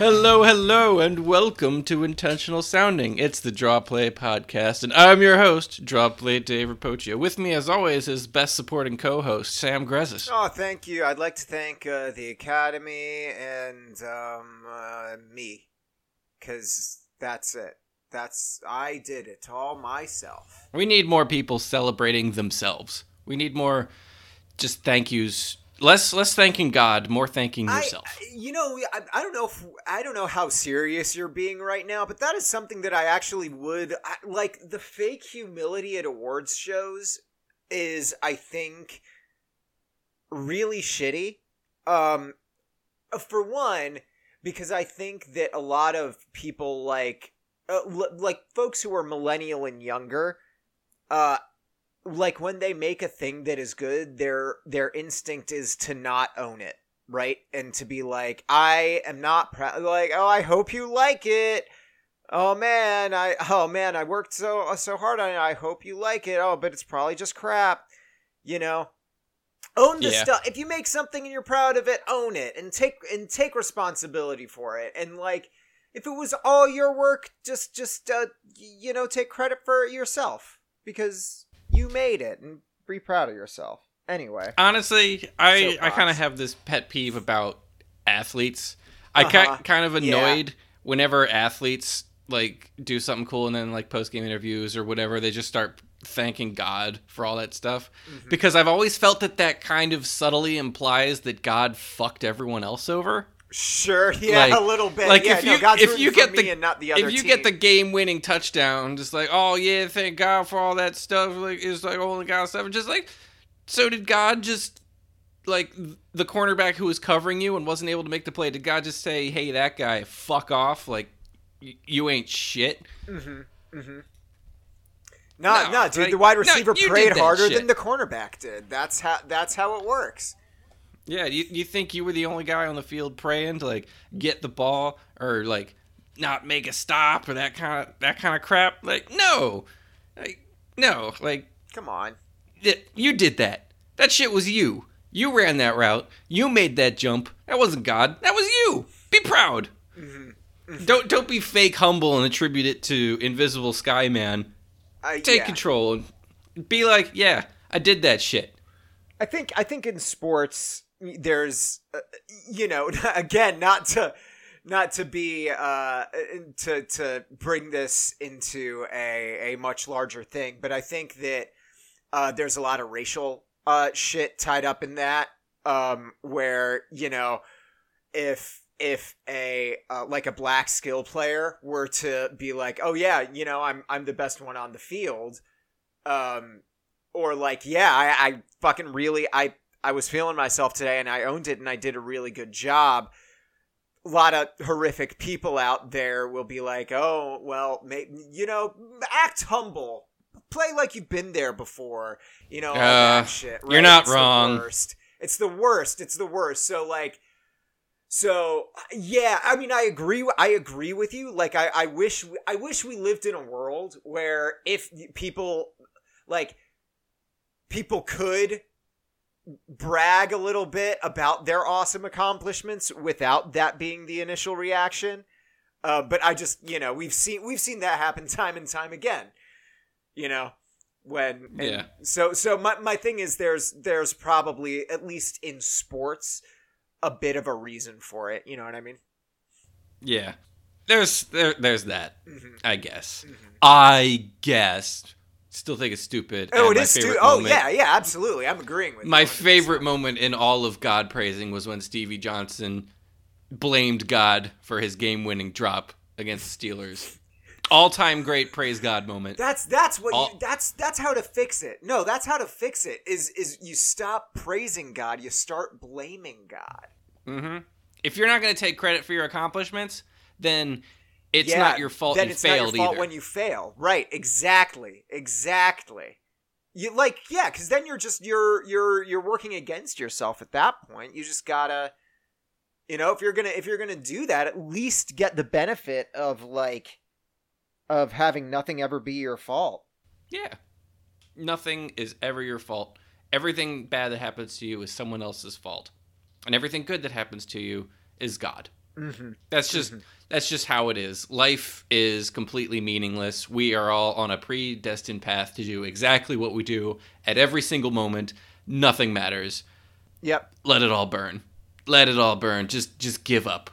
Hello, hello, and welcome to Intentional Sounding. It's the Draw Play podcast, and I'm your host, Draw Play Dave Rapocchio. With me, as always, is best supporting co-host Sam Grezis. Oh, thank you. I'd like to thank uh, the Academy and um, uh, me, because that's it. That's I did it all myself. We need more people celebrating themselves. We need more just thank yous. Less, less thanking God, more thanking yourself. I, you know, I, I don't know if I don't know how serious you're being right now, but that is something that I actually would I, like. The fake humility at awards shows is, I think, really shitty. Um, for one, because I think that a lot of people like, uh, l- like folks who are millennial and younger, uh, like when they make a thing that is good, their their instinct is to not own it, right? And to be like, I am not proud. Like, oh, I hope you like it. Oh man, I oh man, I worked so so hard on it. I hope you like it. Oh, but it's probably just crap. You know, own the Yeah. stuff. If you make something and you're proud of it, own it and take and take responsibility for it. And like, if it was all your work, just just uh, you know, take credit for it yourself because you made it and be proud of yourself. Anyway, Honestly, I I kind of have this pet peeve about athletes. I Uh-huh. ki- kind of Yeah. annoyed whenever athletes like do something cool and then like post game interviews or whatever, they just start thanking God for all that stuff. Mm-hmm. Because I've always felt that that kind of subtly implies that God fucked everyone else over. Sure, yeah, Like- a little bit. Like yeah, if you God's if you get the and not the other if you team. get the game winning touchdown, just like oh yeah, thank God for all that stuff. Like it's like only God stuff. Just like so did God just like the cornerback who was covering you and wasn't able to make the play? Did God just say hey that guy fuck off like y- you ain't shit? Mm-hmm. Mm-hmm. No, No, no, dude. like- the wide receiver did prayed harder than the cornerback did. That's how. That's how it works. Yeah, you you think you were the only guy on the field praying to like get the ball or like not make a stop or that kind of that kind of crap? Like no, like no, like Come on. Y- You did that. That shit was you. You ran that route. You made that jump. That wasn't God. That was you. Be proud. Mm-hmm. Mm-hmm. Don't don't be fake humble and attribute it to Invisible Sky Man. I, Take yeah. control and be like, yeah, I did that shit. I think. I think in sports, there's, uh, you know, again, not to, not to be, uh, to to bring this into a a much larger thing, but I think that uh, there's a lot of racial uh shit tied up in that, um, where you know, if if a uh, like a black skill player were to be like, oh yeah, you know, I'm I'm the best one on the field, um, or like, yeah, I, I fucking really, I I was feeling myself today and I owned it and I did a really good job. A lot of horrific people out there will be like, oh well, may, you know, act humble, play like you've been there before, you know, all Uh, that shit. you're right? not It's the wrong. worst. It's the worst. It's the worst. So like. So yeah, I mean, I agree. I agree with you. Like, I, I wish, I wish we lived in a world where if people, like, people could brag a little bit about their awesome accomplishments without that being the initial reaction. Uh, but I just, you know, we've seen we've seen that happen time and time again. You know, when Yeah. So so my my thing is there's there's probably at least in sports a bit of a reason for it. You know what I mean? Yeah, there's there there's that. Mhm. I guess. I guess. Still think it's stupid. Oh, it is it my is. Stu- favorite oh yeah, yeah, absolutely. I'm agreeing with you My favorite moment in all of God praising was when Stevie Johnson blamed God for his game-winning drop against the Steelers. All-time great praise God moment. That's that's what All- you, that's that's how to fix it. No, that's how to fix it. Is is you stop praising God, you start blaming God. hmm If you're not going to take credit for your accomplishments, then it's Yeah, not your fault Then you it's failed not your fault either. when you fail. Right? Exactly. Exactly. You like yeah, because then you're just you're you're you're working against yourself at that point. You just gotta, you know, if you're gonna if you're gonna do that, at least get the benefit of like of having nothing ever be your fault. yeah. Nothing is ever your fault. Everything bad that happens to you is someone else's fault. And everything good that happens to you is God. Mm-hmm. That's just Mhm. that's just how it is. Life is completely meaningless. We are all on a predestined path to do exactly what we do at every single moment. Nothing matters. Yep. Let it all burn. Let it all burn. Just just give up.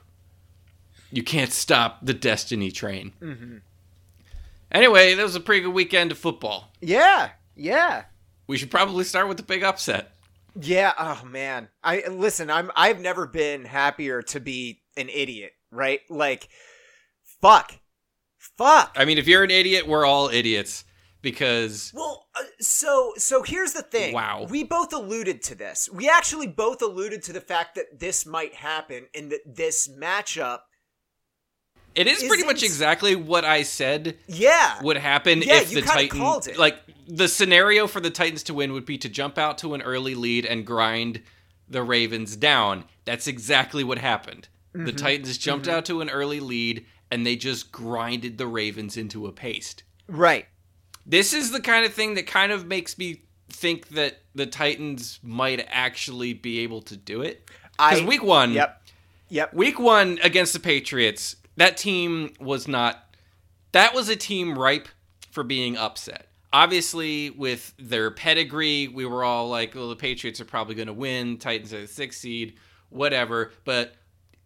You can't stop the destiny train. Mm-hmm. Anyway, that was a pretty good weekend of football. Yeah. Yeah. We should probably start with the big upset. Yeah. Oh man. I listen. I'm. I've never been happier to be an idiot. Right. Like, fuck. Fuck. I mean, if you're an idiot, we're all idiots because Well, uh, so so here's the thing. Wow. We both alluded to this. We actually both alluded to the fact that this might happen and that this matchup. it is pretty much exactly what I said Yeah. would happen Yeah, if the Titans called it. like the scenario for the Titans to win would be to jump out to an early lead and grind the Ravens down. That's exactly what happened. The Mhm. Titans jumped Mhm. out to an early lead and they just grinded the Ravens into a paste. Right. This is the kind of thing that kind of makes me think that the Titans might actually be able to do it. Because week one, Yep. Yep. Week one against the Patriots, that team was not. That was a team ripe for being upset. Obviously, with their pedigree, we were all like, well, the Patriots are probably going to win. Titans are the sixth seed, whatever. But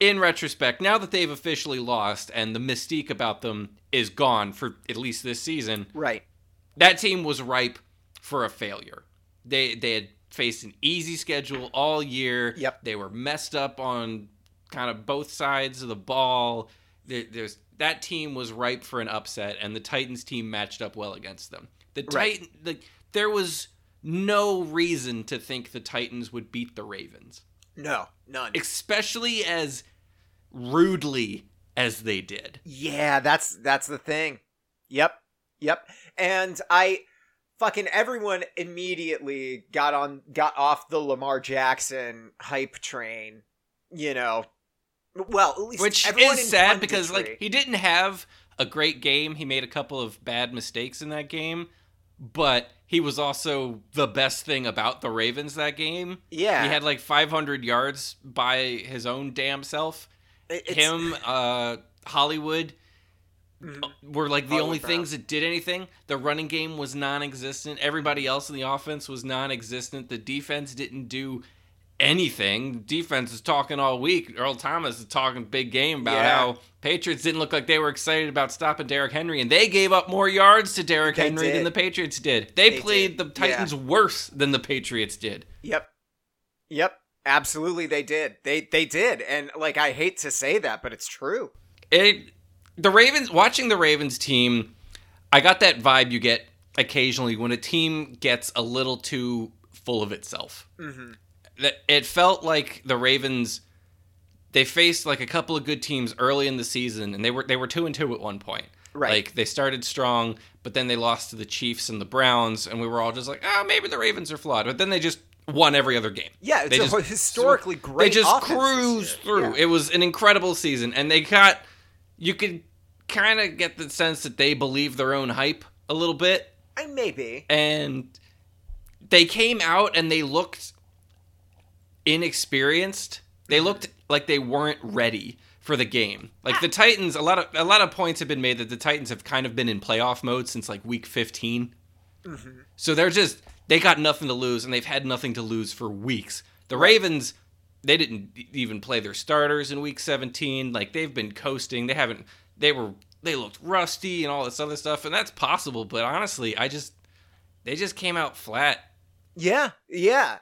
in retrospect, now that they've officially lost and the mystique about them is gone for at least this season, Right. that team was ripe for a failure. They they had faced an easy schedule all year. Yep. They were messed up on kind of both sides of the ball. There, there's that team was ripe for an upset, and the Titans team matched up well against them. The Right. Titan, the, there was no reason to think the Titans would beat the Ravens, No. None. especially as rudely as they did. Yeah, that's that's the thing. Yep. Yep. And I fucking everyone immediately got on got off the Lamar Jackson hype train, you know. Well, at least which everyone is sad because like he didn't have a great game. He made a couple of bad mistakes in that game, but he was also the best thing about the Ravens that game. yeah, He had like 500 yards by his own damn self. It- it's- Him, uh, Hollywood Mhm. were like the Hollywood only Brown. things that did anything. The running game was non-existent. Everybody else in the offense was non-existent. The defense didn't do anything. Defense is talking all week. Earl Thomas is talking big game about Yeah. how Patriots didn't look like they were excited about stopping Derrick Henry, and they gave up more yards to Derrick They Henry than the Patriots did. They, They played did. the Titans worse than the Patriots did. Yep. Yep. Absolutely they did. They they did. And like I hate to say that, but it's true. it the Ravens watching the Ravens team, I got that vibe you get occasionally when a team gets a little too full of itself. Mhm. That it felt like the Ravens they faced like a couple of good teams early in the season and they were they were 2 and 2 at one point. Right. Like they started strong, but then they lost to the Chiefs and the Browns and we were all just like, oh, maybe the Ravens are flawed." But then they just won every other game. Yeah, it's They a just- historically great They just cruised through. Yeah. It was an incredible season, and they got. You could kind of get the sense that they believe their own hype a little bit, I maybe. and they came out and they looked inexperienced. They Mm-hmm. looked like they weren't ready for the game. Like the Titans, a lot of a lot of points have been made that the Titans have kind of been in playoff mode since like week 15. Mm-hmm. So they're just they got nothing to lose and they've had nothing to lose for weeks. The Ravens they didn't even play their starters in week 17. Like they've been coasting. They haven't they were they looked rusty and all this other stuff and that's possible, but honestly, I just they just came out flat. Yeah, yeah.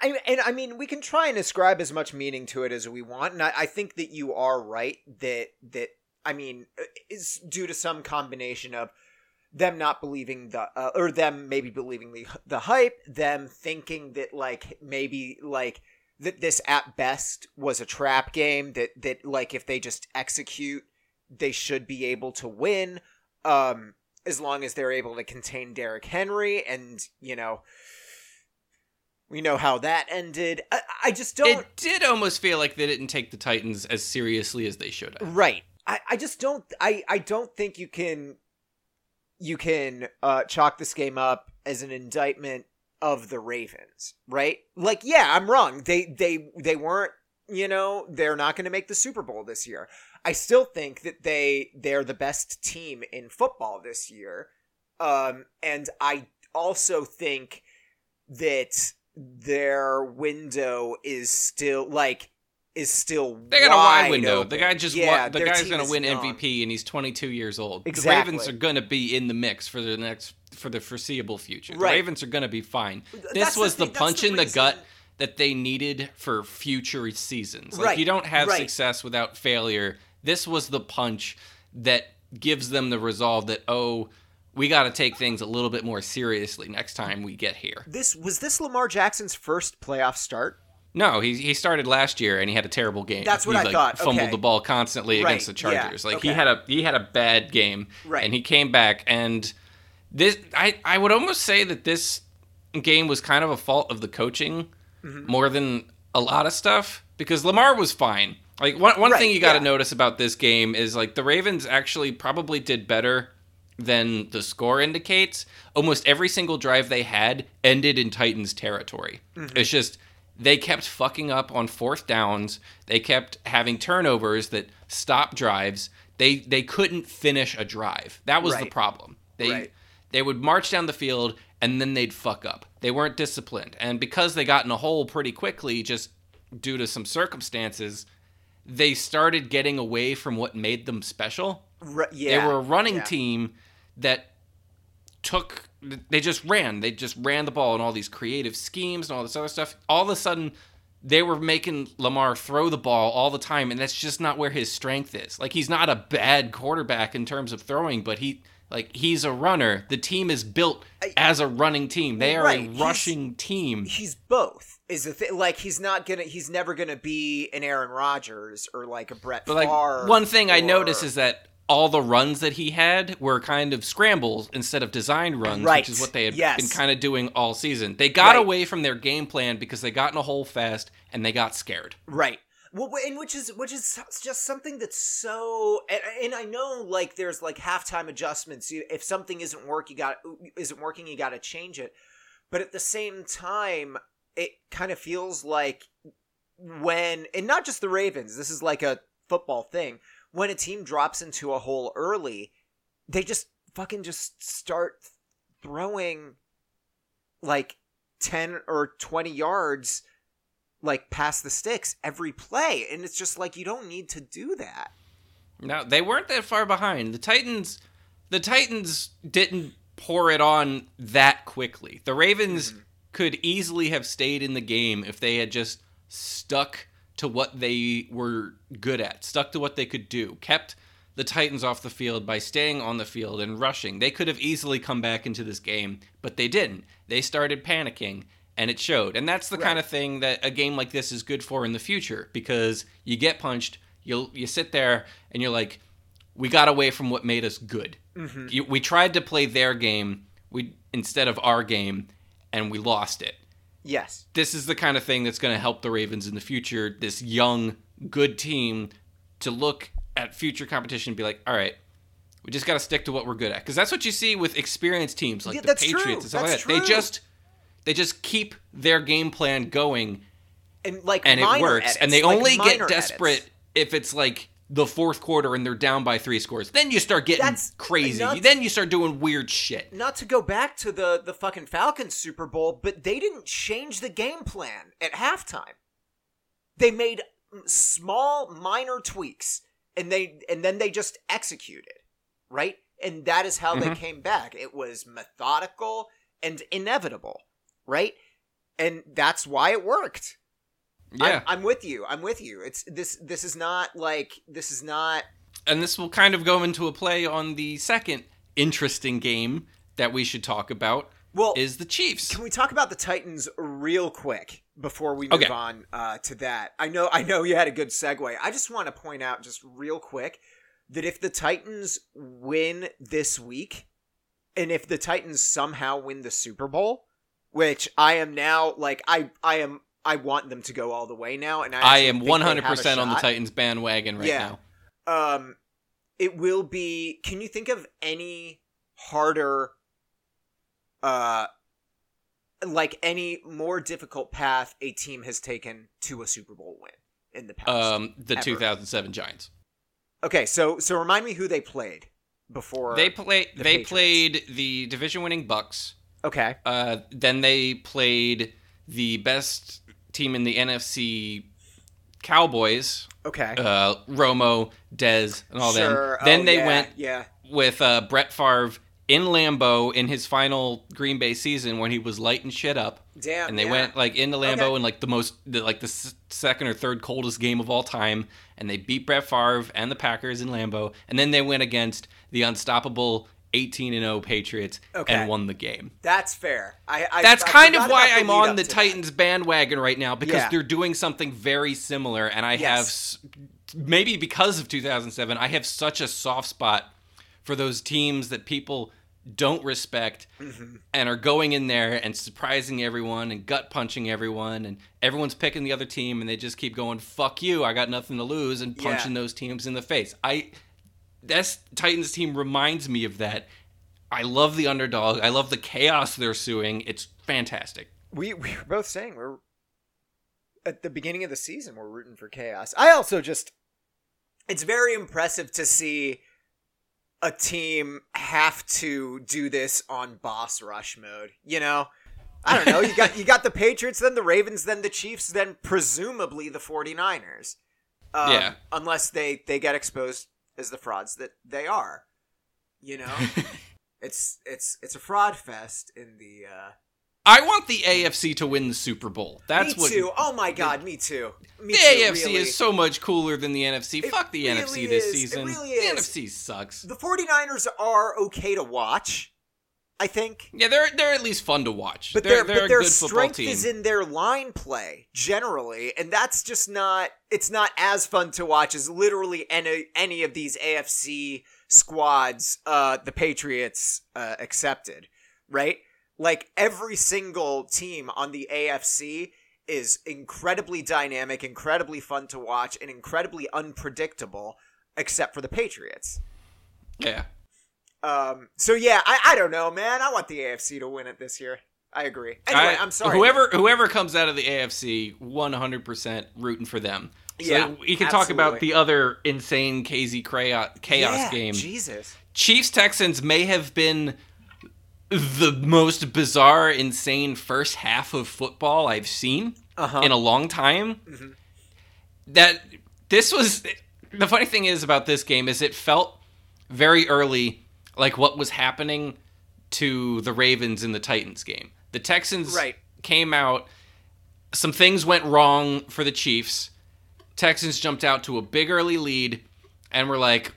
I, and I mean, we can try and ascribe as much meaning to it as we want, and I, I think that you are right that that I mean uh, is due to some combination of them not believing the uh, or them maybe believing the the hype, them thinking that like maybe like that this at best was a trap game that that like if they just execute they should be able to win um as long as they're able to contain Derrick Henry and you know we know how that ended. I, I just don't It did almost feel like they didn't take the Titans as seriously as they should have. right. I, I just don't I, I don't think you can you can uh chalk this game up as an indictment of the Ravens, right? Like yeah, I'm wrong. They they they weren't you know, they're not going to make the Super Bowl this year. I still think that they they're the best team in football this year. Um, and I also think that their window is still like is still They got a wide window. open. The guy just yeah, won, the guy's going to win young. MVP and he's 22 years old. Exactly. The Ravens are going to be in the mix for the next for the foreseeable future. The Ravens are going to be fine. This the was the, thing- punch the in the gut that they needed for future seasons. Like Right, you don't have right. success without failure. This was the punch that gives them the resolve that oh, we got to take things a little bit more seriously next time we get here. This was this Lamar Jackson's first playoff start. No, he he started last year and he had a terrible game. That's what he, I like, thought. Fumbled Okay. the ball constantly Right, against the yeah, Chargers. Like he had a he had a bad game, Right. and he came back. And this, I I would almost say that this game was kind of a fault of the coaching Mm-hmm. more than a lot of stuff because Lamar was fine. Like one one Right, thing you got to yeah. notice about this game is like the Ravens actually probably did better than the score indicates. Almost every single drive they had ended in Titans territory. Mm-hmm. It's just they kept fucking up on fourth downs. They kept having turnovers that stopped drives. They they couldn't finish a drive. That was the problem. They Right. they would march down the field and then they'd fuck up. They weren't disciplined. And because they got in a hole pretty quickly just due to some circumstances, they started getting away from what made them special. Yeah, They were a running yeah. team that took they just ran. They just ran the ball and all these creative schemes and all this other stuff. All of a sudden they were making Lamar throw the ball all the time and that's just not where his strength is. Like he's not a bad quarterback in terms of throwing, but he like he's a runner. The team is built as a running team. They are Right, a he's- rushing team. He's both. Is the thing like he's not gonna he's never gonna be an Aaron Rodgers or like a Brett But like Favre. one thing I notice is that all the runs that he had were kind of scrambles instead of designed runs, Right. which is what they had Yes. been kind of doing all season. They got Right. away from their game plan because they got in a hole fast and they got scared. Right. Well, and which is which is just something that's so, and, and I know like there's like halftime adjustments. If something isn't work, you got isn't working, you got to change it. But at the same time, it kind of feels like when, and not just the Ravens. This is like a football thing. When a team drops into a hole early, they just fucking just start throwing like 10 or 20 yards like past the sticks every play and it's just like you don't need to do that No, they weren't that far behind. The Titans the Titans didn't pour it on that quickly. The Ravens Mm-hmm. could easily have stayed in the game if they had just stuck to what they were good at, stuck to what they could do, kept the Titans off the field by staying on the field and rushing. They could have easily come back into this game, but they didn't. They started panicking and it showed. And that's the kind of thing that a game like this is good for in the future because you get punched, you'll you sit there and you're like we got away from what made us good. Mm-hmm. You, we tried to play their game we instead of our game and we lost it yes this is the kind of thing that's going to help the Ravens in the future. This young, good team to look at future competition and be like, all right, we just got to stick to what we're good at. Because that's what you see with experienced teams like Yeah, the that's true. Patriots and stuff like That's that. They just they just keep their game plan going and like and it works. edits, and they like only get desperate edits. if it's like the fourth quarter and they're down by three scores. Then you start getting That's crazy. not- then you start doing weird shit. not to go back to the the fucking Falcons Super Bowl, but they didn't change the game plan at halftime. They made small minor tweaks and they and then they just executed, right? And that is how they Mhm. came back. It was methodical and inevitable, right? And that's why it worked. Yeah. I'm, I'm with you. I'm with you. It's this this is not like this is not and this will kind of go into a play on the second interesting game that we should talk about well is the Chiefs. Can we talk about the Titans real quick before we move Okay. on uh, to that? I know, I know, you had a good segue. I just want to point out, just real quick, that if the Titans win this week, and if the Titans somehow win the Super Bowl, which I am now like, I, I am, I want them to go all the way now, and I, I am have a 100% on the. Titans bandwagon right Yeah. now. Um, it will be. Can you think of any harder, uh, like any more difficult path a team has taken to a Super Bowl win? in the past? Um, the Ever. 2007 Giants. okay, so so remind me who they played before. They play. the They Patriots. played the division-winning Bucs. okay. Uh, then they played the best team in the NFC, Cowboys. Okay. Uh, Romo, Dez, and all sure. them. Then Oh, they yeah, went Yeah. with uh, Brett Favre in Lambeau in his final Green Bay season when he was lighting shit up. Damn. and they yeah. went like into Lambeau Okay. in like the most the, like the s- second or third coldest game of all time, and they beat Brett Favre and the Packers in Lambeau, and then they went against the unstoppable 18 and 0 Patriots Okay. and won the game. That's fair. I. I That's I kind of why I'm on the to that. Titans bandwagon right now because Yeah. they're doing something very similar, and I have Yes. s- maybe because of 2007, I have such a soft spot for those teams that people don't respect Mm-hmm. and are going in there and surprising everyone and gut punching everyone and everyone's picking the other team and they just keep going fuck you I got nothing to lose and Yeah. punching those teams in the face. I this Titans team reminds me of that. I love the underdog. I love the chaos they're suing. It's fantastic. we we were both saying we're at the beginning of the season we're rooting for chaos. I also just it's very impressive to see a team have to do this on boss rush mode, you know? I don't know. You got you got the Patriots, then the Ravens, then the Chiefs, then presumably the 49ers. Um, Yeah. Unless they they get exposed as the frauds that they are. You know? it's it's it's a fraud fest in the uh I want the AFC to win the Super Bowl. That's me what too. Oh my god, me too. Me the too, AFC really. is so much cooler than the NFC. It Fuck the really NFC this is. Season. really The. NFC sucks. The 49ers are okay to watch, I think. Yeah, they're they're at least fun to watch. But they're, their they're but their strength is in their line play generally, and that's just not it's not as fun to watch as literally any any of these AFC squads, uh, the Patriots uh, accepted, right? Like every single team on the AFC is incredibly dynamic, incredibly fun to watch, and incredibly unpredictable, except for the Patriots. yeah. Um, so yeah, I, I don't know, man. I want the AFC to win it this year. I agree. Anyway, I, am sorry. Whoever whoever comes out of the AFC, 100% rooting for them. So Yeah, we can talk about the other insane KC chaos, chaos Yeah, game. Jesus. Chiefs Texans may have been the most bizarre, insane first half of football I've seen Uh-huh. in a long time. Mm-hmm. That this was the funny thing is about this game is it felt very early like what was happening to the Ravens in the Titans game. The Texans Right. came out some things went wrong for the Chiefs. Texans jumped out to a big early lead and were like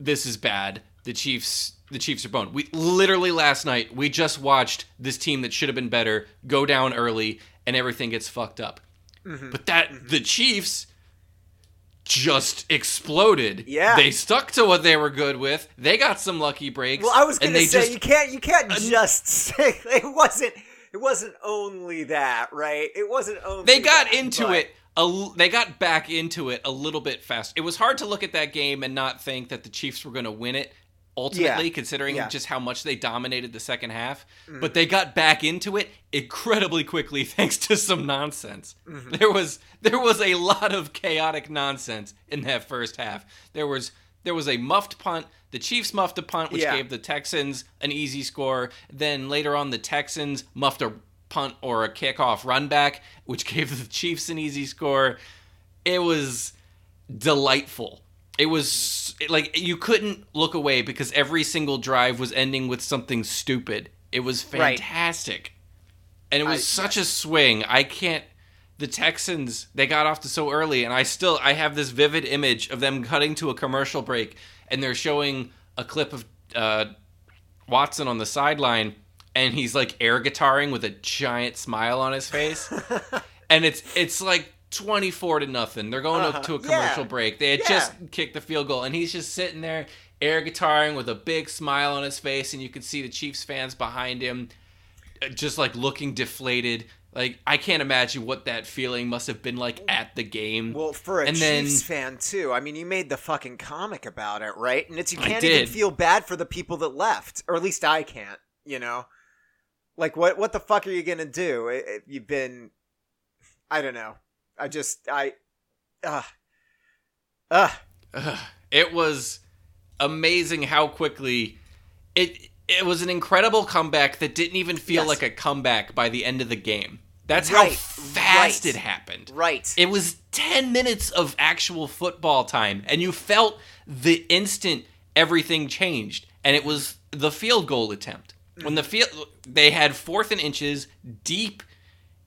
this is bad. The Chiefs the Chiefs are boned. We literally last night we just watched this team that should have been better go down early and everything gets fucked up. Mm-hmm. But that the Chiefs just exploded. Yeah. They stuck to what they were good with. They got some lucky breaks. Well, I was gonna say just you can't you can't just say it wasn't it wasn't only that, right? It wasn't only they got that, into but- it a they got back into it a little bit fast. It was hard to look at that game and not think that the Chiefs were going to win it ultimately Yeah. considering Yeah. Just how much they dominated the second half. But they got back into it incredibly quickly thanks to some nonsense. Mm-hmm. There was there was a lot of chaotic nonsense in that first half. There was there was a muffed punt. The Chiefs muffed a punt, which Yeah. gave the Texans an easy score. Then later on, the Texans muffed a punt or a kickoff run back, which gave the Chiefs an easy score. It was delightful. It was like you couldn't look away because every single drive was ending with something stupid. It was Right. fantastic. And it was I- such a swing. I can't the Texans, they got off to so early and I still I have this vivid image of them cutting to a commercial break and they're showing a clip of uh, Watson on the sideline and he's like air guitaring with a giant smile on his face. and it's it's like 24 to nothing. They're going Uh-huh. up to a Yeah. commercial break. They had Yeah. just kicked the field goal and he's just sitting there air guitaring with a big smile on his face and you can see the Chiefs fans behind him uh, just like looking deflated. Like I can't imagine what that feeling must have been like at the game. Well, for a And Chiefs then- fan too. I mean, you made the fucking comic about it, right? And it's you can't even feel bad for the people that left, or at least I can't. You know, like what what the fuck are you gonna do? You've been, I don't know. I just I uh, uh, Ugh. It was amazing how quickly it it was an incredible comeback that didn't even feel Yes. like a comeback by the end of the game. That's Right, how fast right. it happened. right. It was 10 minutes of actual football time, and you felt the instant everything changed. And it was the field goal attempt. When the field, they had fourth and inches deep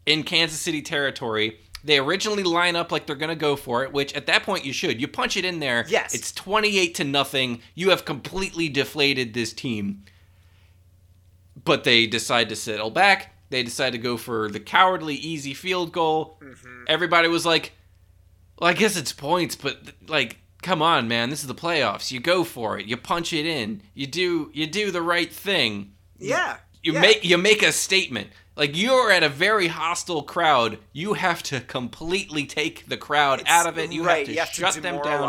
in Kansas City territory. They originally line up like they're going to go for it, which at that point you should. You punch it in there. Yes. It's 28 to nothing. You have completely deflated this team. But they decide to settle back. They decide to go for the cowardly easy field goal. Mm-hmm. Everybody was like, well, I guess it's points, but like, come on, man, this is the playoffs. You go for it. You punch it in. You do you do the right thing. yeah. You yeah. make you make a statement. Like you're at a very hostile crowd. You have to completely take the crowd It's- out of it. You right, have to you have shut to them down.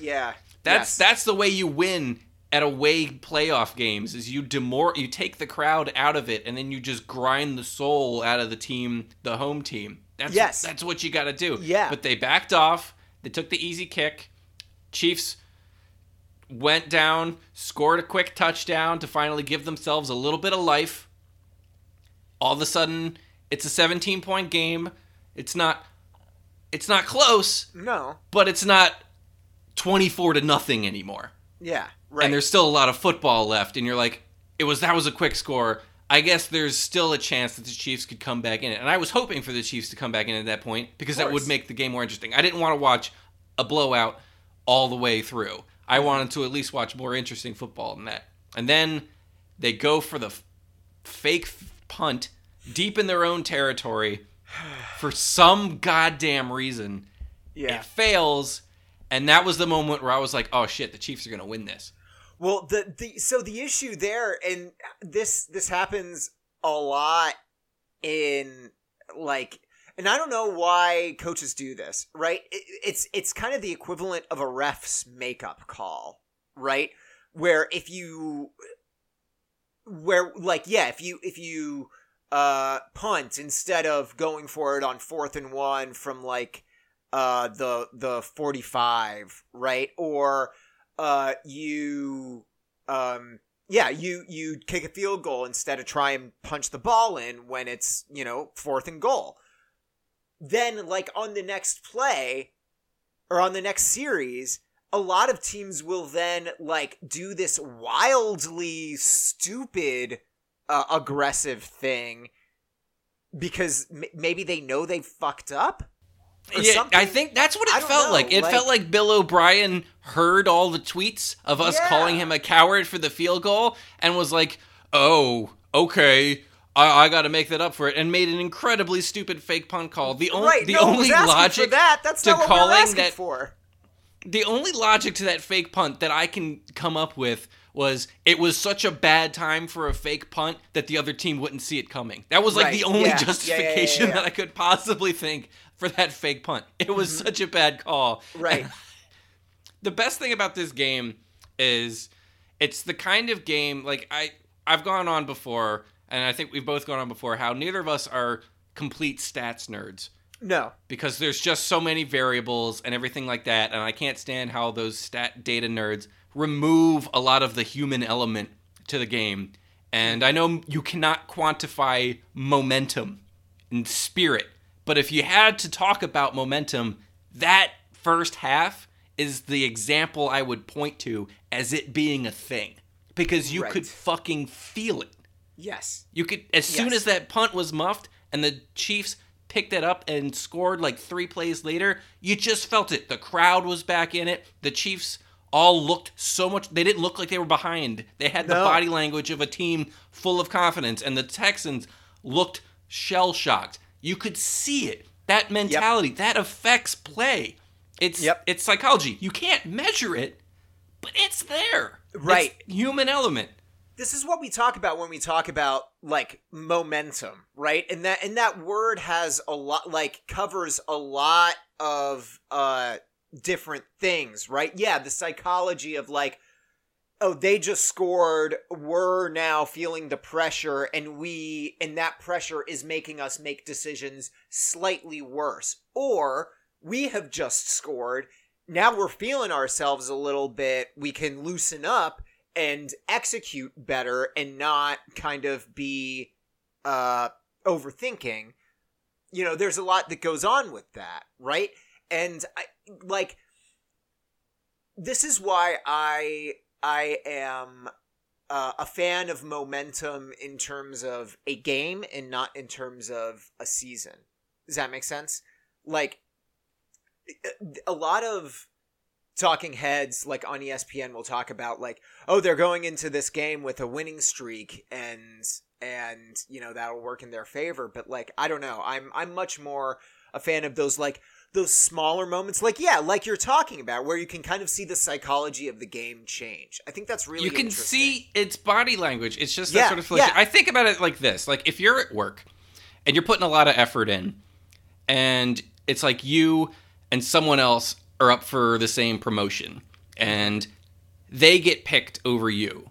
Yeah. That's yes. that's the way you win at away playoff games is you demor you take the crowd out of it and then you just grind the soul out of the team, the home team. That's Yes. that's what you got to do. Yeah. But they backed off. They took the easy kick. Chiefs went down, scored a quick touchdown to finally give themselves a little bit of life. All of a sudden, it's a 17 point game. It's not it's not close, no. but it's not 24 to nothing anymore. Yeah. Right. And there's still a lot of football left and you're like it was that was a quick score. I guess there's still a chance that the Chiefs could come back in it. And I was hoping for the Chiefs to come back in at that point because that would make the game more interesting. I didn't want to watch a blowout all the way through. I mm-hmm. wanted to at least watch more interesting football than that. And then they go for the f- fake punt deep in their own territory for some goddamn reason. yeah. It fails, and that was the moment where I was like, "Oh shit, the Chiefs are gonna win this." Well, the the so the issue there, and this this happens a lot in like, and I don't know why coaches do this, right? It, it's it's kind of the equivalent of a ref's makeup call, right? Where if you, where like yeah, if you if you uh punt instead of going for it on fourth and one from like uh the the 45 right? Or uh you um yeah you you kick a field goal instead of try and punch the ball in when it's you know fourth and goal. Then like on the next play or on the next series a lot of teams will then like do this wildly stupid uh, aggressive thing because m- maybe they know they fucked up or Yeah, something. I think that's what it felt know, like. It like- felt like Bill O'Brien heard all the tweets of us Yeah. calling him a coward for the field goal and was like, "Oh, okay." I, I got to make that up for it, and made an incredibly stupid fake punt call. The only right the no only logic that that's to not what we're calling that for the only logic to that fake punt that I can come up with was it was such a bad time for a fake punt that the other team wouldn't see it coming. That was like Right, the only yeah, yeah, yeah, yeah, justification that I could possibly think for that fake punt. It was such a bad call. Mm-hmm. right The best thing about this game is it's the kind of game like I I've gone on before and I think we've both gone on before how neither of us are complete stats nerds no. Because there's just so many variables and everything like that and i can't stand how those stat data nerds remove a lot of the human element to the game. And i know you cannot quantify momentum and spirit but if you had to talk about momentum that first half is the example i would point to as it being a thing. Because you Right. could fucking feel it. Yes. You could as soon as that punt was muffed and the Chiefs picked it up and scored like three plays later, you just felt it. The crowd was back in it. The Chiefs all looked so much they didn't look like they were behind. They had the body language of a team full of confidence and the Texans looked shell shocked. You could see it. That mentality, that affects play. It's Yep. it's psychology. You can't measure it, but it's there. It's Right. human element. This is what we talk about when we talk about like momentum right and that and that word has a lot like covers a lot of uh different things right yeah the psychology of like oh they just scored we're now feeling the pressure and we and that pressure is making us make decisions slightly worse or we have just scored. Now we're feeling ourselves a little bit. We can loosen up and execute better and not kind of be uh overthinking. You know, there's a lot that goes on with that, right? And I like this is why I I am uh, a fan of momentum in terms of a game and not in terms of a season. Does that make sense? Like a lot of talking heads like on ESPN will talk about like oh they're going into this game with a winning streak and and you know that'll work in their favor. But like I don't know. I'm I'm much more a fan of those like those smaller moments like yeah like you're talking about where you can kind of see the psychology of the game change. I think that's really you can see its body language. It's just Yeah, that sort of yeah. i think about it like this. Like if you're at work and you're putting a lot of effort in and it's like you and someone else are up for the same promotion and they get picked over you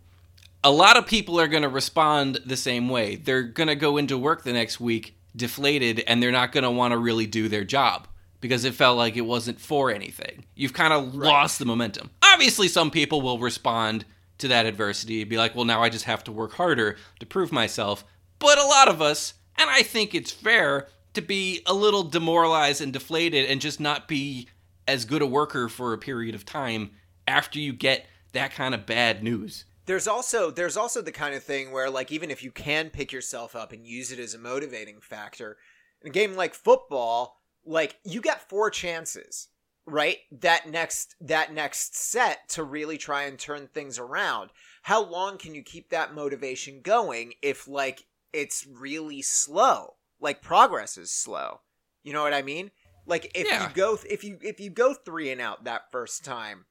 a lot of people are going to respond the same way they're going to go into work the next week deflated and they're not going to want to really do their job because it felt like it wasn't for anything. You've kind of lost the momentum. Obviously, some people will respond to that adversity and be like, well, now I just have to work harder to prove myself. But a lot of us, and I think it's fair, to be a little demoralized and deflated and just not be as good a worker for a period of time after you get that kind of bad news. there's also there's also the kind of thing where like even if you can pick yourself up and use it as a motivating factor in a game like football like you get four chances right? That next that next set to really try and turn things around. How long can you keep that motivation going if like it's really slow? Like progress is slow. You know what i mean like if Yeah. you go if you if you go 3 and out that first time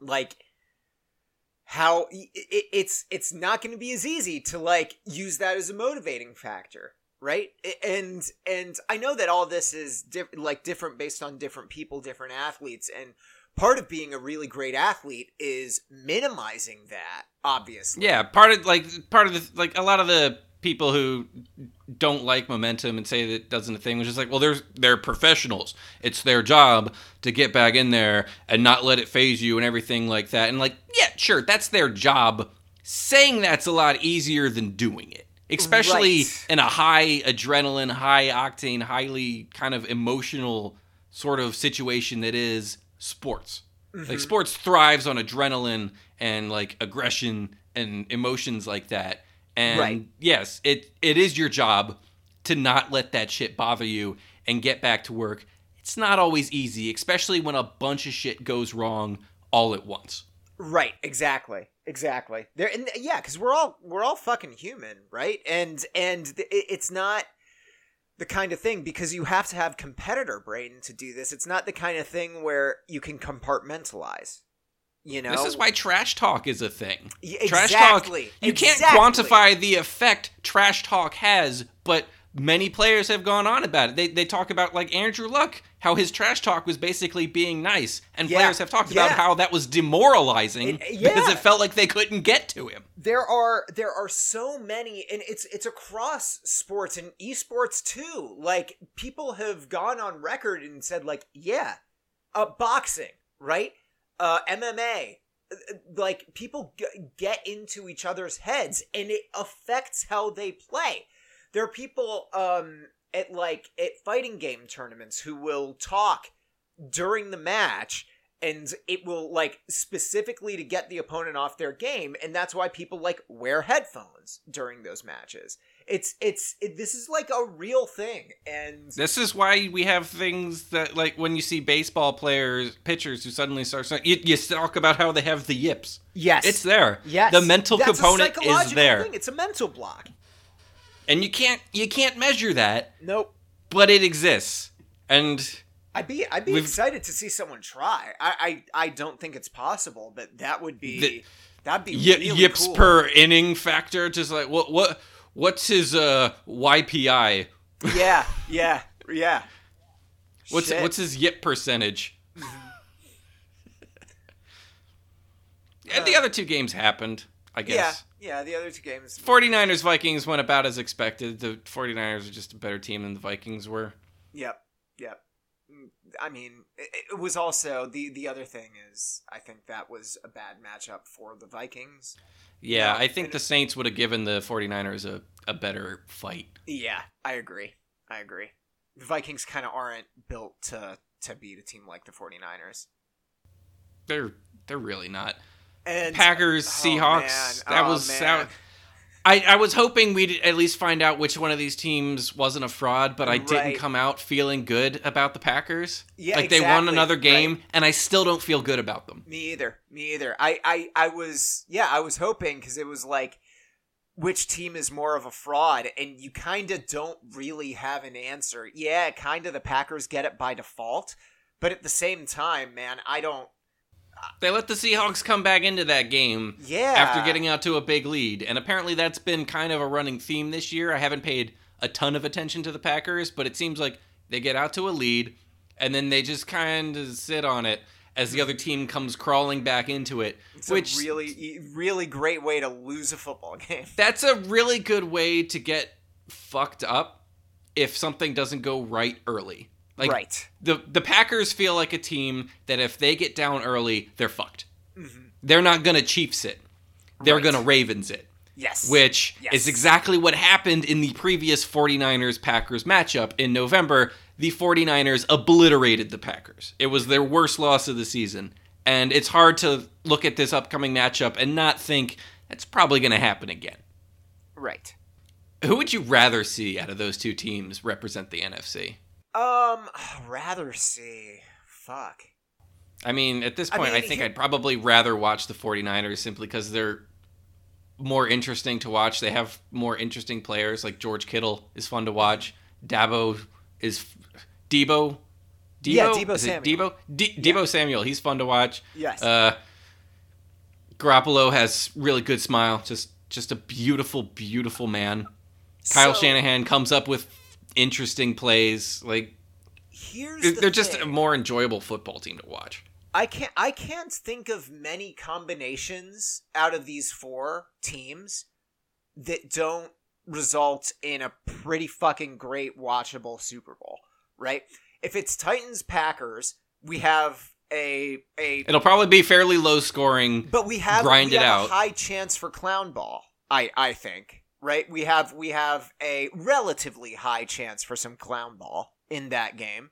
like how i- i- it's it's not going to be as easy to like use that as a motivating factor right and and i know that all this is diff- like different based on different people different athletes and part of being a really great athlete is minimizing that obviously Yeah, part of like part of the like a lot of the people who don't like momentum and say that it doesn't a thing was just like, well, they're they're professionals. It's their job to get back in there and not let it faze you and everything like that. And like, yeah, sure, that's their job. Saying that's a lot easier than doing it. Especially Right. in a high adrenaline, high octane, highly kind of emotional sort of situation that is sports. Like mm-hmm. sports thrives on adrenaline and like aggression and emotions like that. And Right. yes, it it is your job to not let that shit bother you and get back to work. It's not always easy, especially when a bunch of shit goes wrong all at once. Right, exactly, exactly. There, and yeah, because we're all we're all fucking human, right? And and it's not the kind of thing because you have to have competitor brain to do this. It's not the kind of thing where you can compartmentalize. You know, This is why trash talk is a thing. Y- Trash exactly, talk. You can't exactly. quantify the effect trash talk has, but many players have gone on about it. They, they talk about like Andrew Luck, how his trash talk was basically being nice, and Yeah, players have talked about how that was demoralizing It- because it felt like they couldn't get to him. there are there are so many and it's it's across sports and esports too like people have gone on record and said like yeah uh boxing right uh mma uh, like people g- get into each other's heads and it affects how they play. There are people um at like at fighting game tournaments who will talk during the match and it will like specifically to get the opponent off their game and that's why people like wear headphones during those matches it's it's it, this is like a real thing and This is why we have things that, like, when you see baseball players, pitchers who suddenly start, you, you talk about how they have the yips. yes It's there. yes The mental That's component is psychological there, thing. it's a mental block and you can't you can't measure that, nope but it exists. And I'd be I'd be excited to see someone try. I, I I don't think it's possible, but that would be The- that'd be y- really yips cool. per inning factor, just like what what what's his uh YPI? yeah yeah yeah. What's Shit. what's his yip percentage? and the other two games happened, I guess. yeah yeah the other two games 49ers Vikings went about as expected. The 49ers are just a better team than the Vikings were. Yep, yep. I mean, it, it was also the the other thing is I think that was a bad matchup for the Vikings. Yeah, Yeah, I think the Saints would have given the 49ers a, a better fight. Yeah, I agree. I agree. The Vikings kind of aren't built to to beat a team like the 49ers. They're they're really not. And Packers, oh, Seahawks. man. That Oh, was man. that, I, I was hoping we'd at least find out which one of these teams wasn't a fraud, but I didn't come out feeling good about the Packers. Yeah, like they won another game, right. and I still don't feel good about them. Me either. Me either. I I I was yeah, I was hoping because it was like which team is more of a fraud and you kind of don't really have an answer. Yeah, kind of the Packers get it by default, but at the same time, man, I don't They let the Seahawks come back into that game yeah. after getting out to a big lead, and apparently that's been kind of a running theme this year. I haven't paid a ton of attention to the Packers, but it seems like they get out to a lead, and then they just kind of sit on it as the other team comes crawling back into it. it's which a really really great way to lose a football game. that's a really good way to get fucked up if something doesn't go right early. Like right. the the Packers feel like a team that if they get down early, they're fucked. Mhm. They're not gonna Chiefs it. They're Right. gonna Ravens it. Yes. Which Yes. is exactly what happened in the previous 49ers Packers matchup in November. The 49ers obliterated the Packers. It was their worst loss of the season. And it's hard to look at this upcoming matchup and not think that's probably going to happen again. right. Who would you rather see out of those two teams represent the NFC? Um rather see. Fuck. I mean, at this point, I, mean, think here- I'd probably rather watch the 49ers simply because they're more interesting to watch. They have more interesting players. Like George Kittle is fun to watch. Dabo is Deebo. Deebo? Yeah, Deebo Is Samuel. Deebo? D- Deebo Samuel. He's fun to watch. Yes. Uh, Garoppolo has really good smile. Just just a beautiful, beautiful man. Kyle So, Shanahan comes up with interesting plays. Like Here's they're the just thing. a more enjoyable football team to watch. I can't I can't think of many combinations out of these four teams that don't result in a pretty fucking great watchable Super Bowl, right? If it's Titans Packers, we have a a It'll probably be fairly low scoring. but we have grind we it have out. a high chance for clown ball. I I think, right? We have we have a relatively high chance for some clown ball in that game.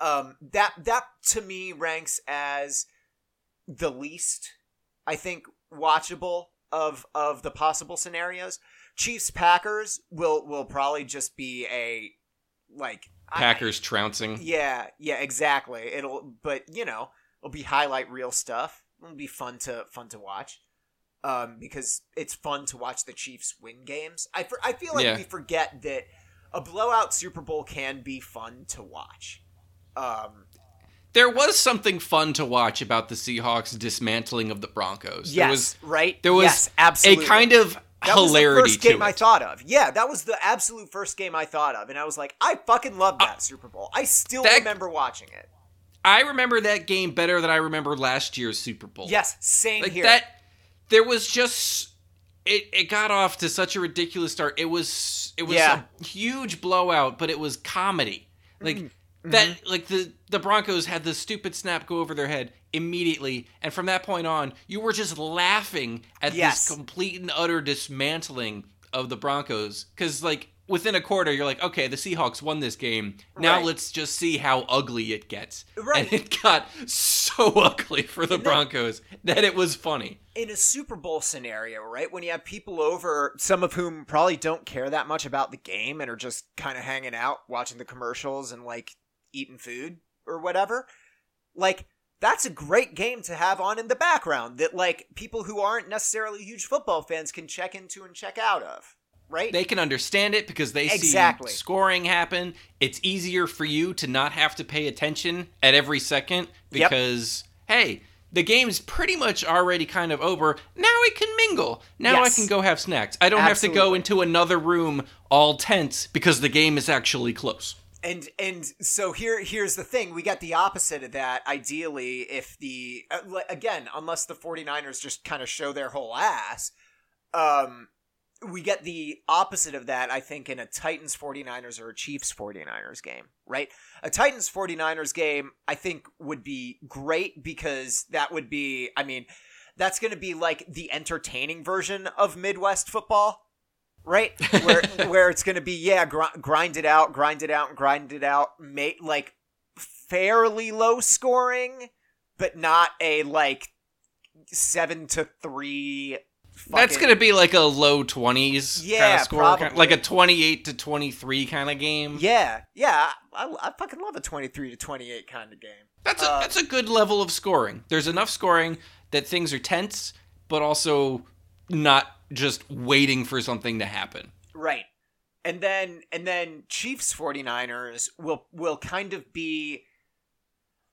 Um that that to me ranks as the least I think watchable of of the possible scenarios. Chiefs Packers will will probably just be a like I- Packers trouncing. yeah, yeah, exactly. It'll, but you know, it'll be highlight real stuff. It'll be fun to fun to watch, um, because it's fun to watch the Chiefs win games. I for, I feel like Yeah. we forget that a blowout Super Bowl can be fun to watch. Um, There was something fun to watch about the Seahawks dismantling of the Broncos. yes, There was right. there was yes, absolutely. a kind of that hilarity was the first game I thought of. Yeah, that was the absolute first game I thought of, and I was like, I fucking love that Super Bowl. I still Uh, that- remember watching it. I remember that game better than I remember last year's Super Bowl. Yes, same like here. that. There was just it. It got off to such a ridiculous start. It was it was Yeah. a huge blowout, but it was comedy. Like Mm-hmm. that. Like the the Broncos had the stupid snap go over their head immediately, and from that point on, you were just laughing at Yes. this complete and utter dismantling of the Broncos. Because like within a quarter, you're like, okay, the Seahawks won this game. Now Right. let's just see how ugly it gets. Right. And it got so ugly for the then- Broncos that it was funny. in a Super Bowl scenario, right? When you have people over, some of whom probably don't care that much about the game and are just kind of hanging out, watching the commercials and like eating food or whatever. Like, that's a great game to have on in the background that like people who aren't necessarily huge football fans can check into and check out of, right? They can understand it because they Exactly. see scoring happen. It's easier for you to not have to pay attention at every second Yep. because, hey, the game's pretty much already kind of over. Now I can mingle. Now Yes. I can go have snacks. I don't have to go into another room all tense because the game is actually close. and and so here here's the thing we got the opposite of that ideally if the uh, again unless the 49ers just kind of show their whole ass um we get the opposite of that, I think, in a Titans 49ers or a Chiefs 49ers game, right? A Titans 49ers game, I think, would be great because that would be, I mean, that's going to be like the entertaining version of Midwest football, right? Where, where it's going to be, yeah, gr- grind it out, grind it out, grind it out, make like fairly low scoring, but not a like seven to three That's gonna be like a low twenties kind Yeah, of score, kind- probably. like a twenty-eight to twenty-three kind of game. Yeah, yeah. I, I fucking love a 23 to 28 kind of game. That's a Uh, that's a good level of scoring. There's enough scoring that things are tense, but also not just waiting for something to happen. Right. And then and then Chiefs 49ers will will kind of be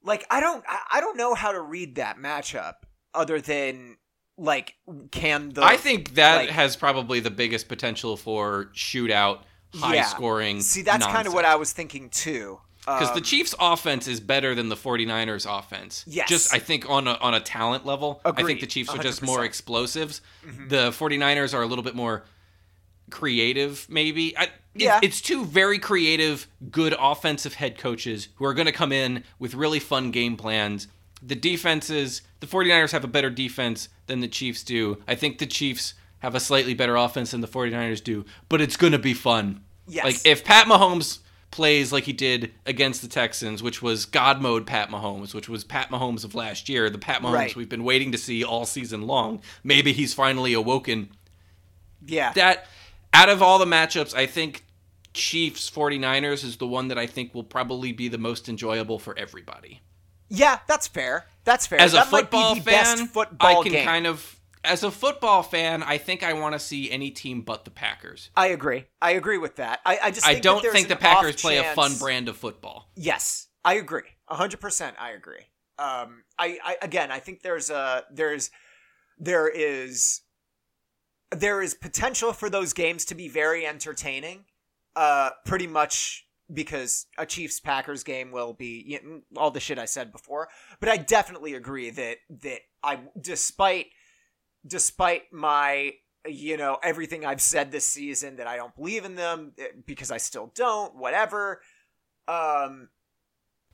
like I don't I don't know how to read that matchup other than like can the I think that like- has probably the biggest potential for shootout, high Yeah. scoring. See that's kind of what I was thinking too. because the Um, Chiefs offense is better than the 49ers offense. Yes. Just I think on a on a talent level, I think the Chiefs are just more 100%. explosives. Mhm. The 49ers are a little bit more creative maybe. I, it- Yeah. it's two very creative, good offensive head coaches who are going to come in with really fun game plans. The defenses, the 49ers have a better defense than the Chiefs do. I think the Chiefs have a slightly better offense than the 49ers do, but it's going to be fun. Yes. Like if Pat Mahomes plays like he did against the Texans, which was God mode Pat Mahomes, which was Pat Mahomes of last year, the Pat Mahomes Right. we've been waiting to see all season long. Maybe he's finally awoken. yeah. That out of all the matchups, I think Chiefs 49ers is the one that I think will probably be the most enjoyable for everybody. Yeah, that's fair. That's fair. As a that football might be the fan, best football I can game. kind of as a football fan, I think I want to see any team but the Packers. I agree. I agree with that. I, I just I think that don't think the Packers play a fun brand of football. Yes, I agree. hundred percent, I agree. Um, I, I again, I think there's a there's there is there is potential for those games to be very entertaining. Uh, pretty much because a Chiefs Packers game will be you know, all the shit I said before. But I definitely agree that that I, despite despite my you know everything I've said this season that I don't believe in them eh, because I still don't. Whatever. Um,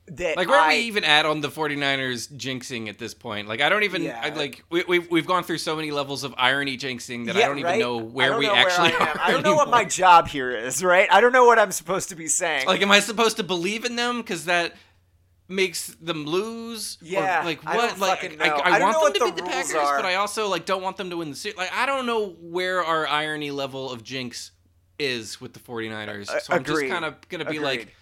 that Like where are I, we even at on the 49ers jinxing at this point? Like I don't even Yeah. I, like we we've, we've gone through so many levels of irony jinxing that I don't even right? know I where we know actually I, are. I don't know what my job here is. Right. I don't know what I'm supposed to be saying. Like am I supposed to believe in them cuz that makes them lose? Or, Yeah, like I what? don't like I. I, I don't want know them to beat the Packers, are. but I also like don't want them to win the series. Like I don't know where our irony level of jinx is with the 49ers. Uh, So I'm just kind of going to be like Agreed.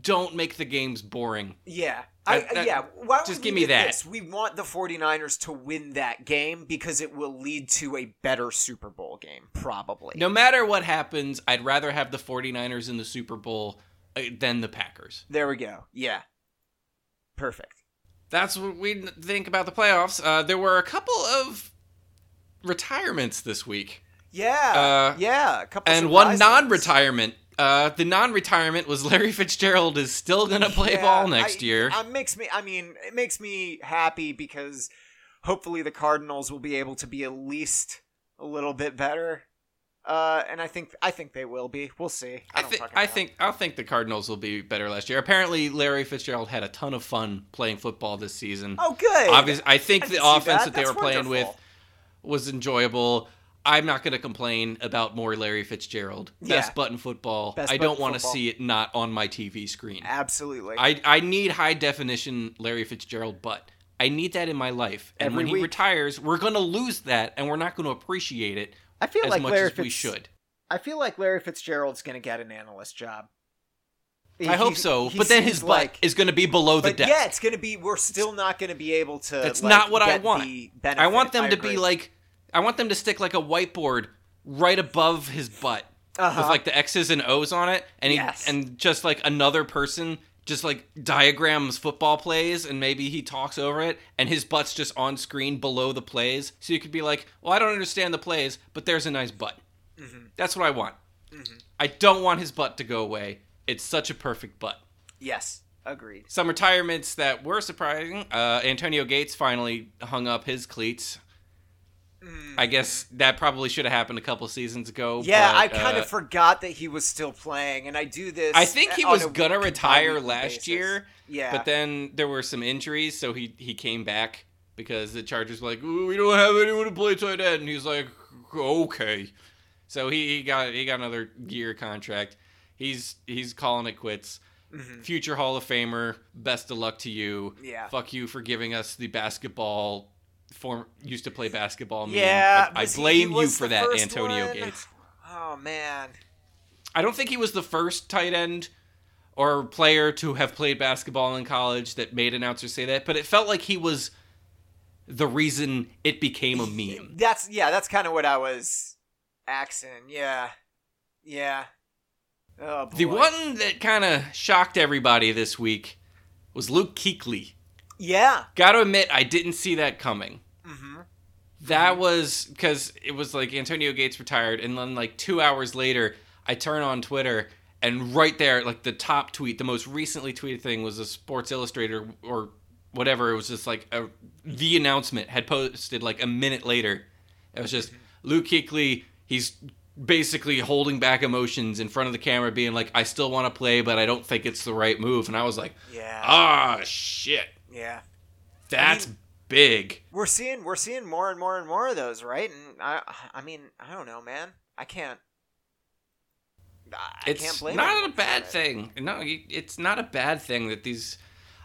Don't make the games boring. Yeah. I, That- that- yeah. Why just we give me that. This? We want the 49ers to win that game because it will lead to a better Super Bowl game, probably. No matter what happens, I'd rather have the 49ers in the Super Bowl uh, than the Packers. There we go. Yeah. Perfect. That's what we think about the playoffs. Uh, there were a couple of retirements this week, Yeah. Uh, yeah. A couple and one non retirement. Uh, the non retirement was Larry Fitzgerald is still going to play Yeah, ball next I- year. I makes me. I mean, it makes me happy because hopefully the Cardinals will be able to be at least a little bit better. Uh, and I think I think they will be. We'll see. I, I think I think I think the Cardinals will be better last year. Apparently, Larry Fitzgerald had a ton of fun playing football this season. Oh, good. Obviously, I think I the offense that, they That's were playing with was enjoyable. I'm not going to complain about more Larry Fitzgerald. Yeah. Best button football. Best I don't want to see it not on my TV screen. Absolutely. I I need high definition Larry Fitzgerald, but I need that in my life. And Every when he week. retires, we're going to lose that, and we're not going to appreciate it I feel as like much Larry as we should. I feel like Larry Fitzgerald's going to get an analyst job. I hope so, but then his butt like- is going to be below the But desk. yeah, it's going to be. We're still not going to be able to. That's like, not what I want. I want them I to be like, I want them to stick like a whiteboard right above his butt Uh-huh. with like the X's and O's on it, and he, Yes. and just like another person just like diagrams football plays, and maybe he talks over it, and his butt's just on screen below the plays, so you could be like, well, I don't understand the plays, but there's a nice butt. Mm-hmm. That's what I want. I don't want his butt to go away. It's such a perfect butt. Yes, agreed. Some retirements that were surprising. Uh, Antonio Gates finally hung up his cleats. I guess that probably should have happened a couple seasons ago. Yeah, but, I kind uh, of forgot that he was still playing, and I do this. I think he was gonna retire last basis. year, Yeah, but then there were some injuries, so he he came back because the Chargers were like, we don't have anyone to play tight end, and he's like, okay. So he, he got he got another year contract. He's he's calling it quits. Mhm. Future Hall of Famer, best of luck to you. Yeah. Fuck you for giving us the basketball form used to play basketball meme. Yeah, I, I blame he you for that, Antonio one. Gates. Oh man. I don't think he was the first tight end or player to have played basketball in college that made announcers say that, but it felt like he was the reason it became a meme. That's yeah. That's kind of what I was axing. Yeah, yeah. Oh boy. The one that kind of shocked everybody this week was Luke Kuechly. Yeah. Got to admit, I didn't see that coming. That was because it was like Antonio Gates retired, and then like two hours later, I turn on Twitter, and right there, like the top tweet, the most recently tweeted thing was a Sports Illustrated or whatever. It was just like a the announcement had posted like a minute later. It was just Luke Kuechly. He's basically holding back emotions in front of the camera, being like, "I still want to play, but I don't think it's the right move." And I was like, Yeah. "Ah, shit, yeah. that's mean- big." We're seeing we're seeing more and more and more of those, right? And I I mean I don't know, man. I can't. I it's can't blame not a bad thing. No, it's not a bad thing that these.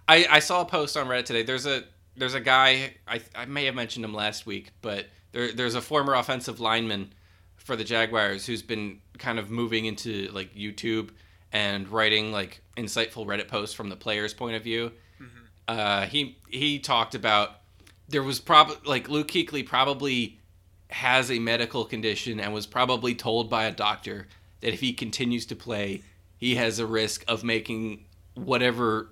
I I saw a post on Reddit today. There's a there's a guy I I may have mentioned him last week, but there there's a former offensive lineman for the Jaguars who's been kind of moving into like YouTube and writing like insightful Reddit posts from the player's point of view. Uh, he he talked about there was probably like Luke Kuechly probably has a medical condition and was probably told by a doctor that if he continues to play, he has a risk of making whatever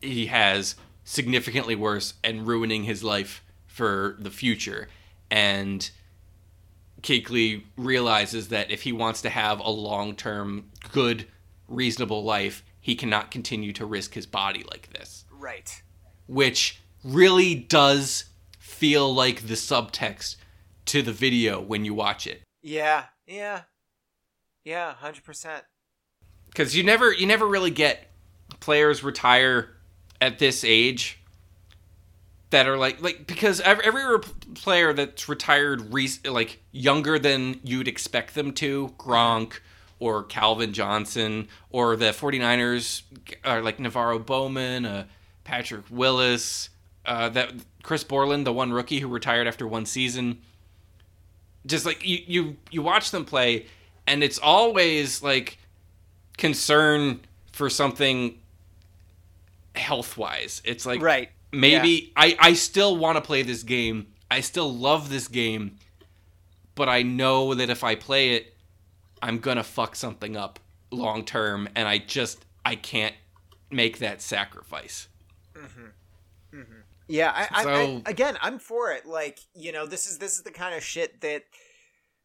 he has significantly worse and ruining his life for the future. And Kuechly realizes that if he wants to have a long-term good reasonable life, he cannot continue to risk his body like this Right. which really does feel like the subtext to the video when you watch it Yeah. Yeah. Yeah. Hundred percent. because you never you never really get players retire at this age that are like like because every, every player that's retired re- like younger than you'd expect them to Gronk or Calvin Johnson or the 49ers are like NaVorro Bowman uh, Patrick Willis uh, that Chris Borland the one rookie who retired after one season just like you you you watch them play and it's always like concern for something health wise it's like Right. maybe I, I still want to play this game. I still love this game, but I know that if I play it, I'm gonna fuck something up long term, and I just I can't make that sacrifice. Yeah, I, I, I again, I'm for it. Like, you know, this is this is the kind of shit that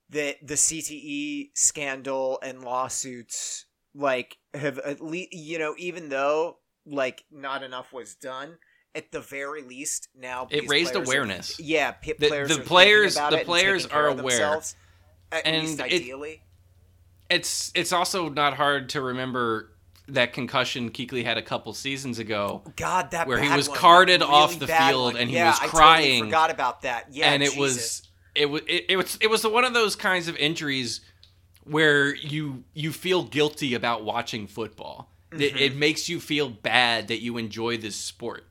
that the CTE scandal and lawsuits like have at least, you know, even though like not enough was done, at the very least now It raised players are- awareness. yeah, The- players the are players- the it players are aware. themselves, At And least it- ideally. It's it's also not hard to remember that concussion Kuechly had a couple seasons ago. God, that where he was one, carted that off the field one. and he yeah, was I crying. totally forgot about that. Yeah, and it Jesus. was it was it, it was it was one of those kinds of injuries where you you feel guilty about watching football. It, Mm-hmm. it makes you feel bad that you enjoy this sport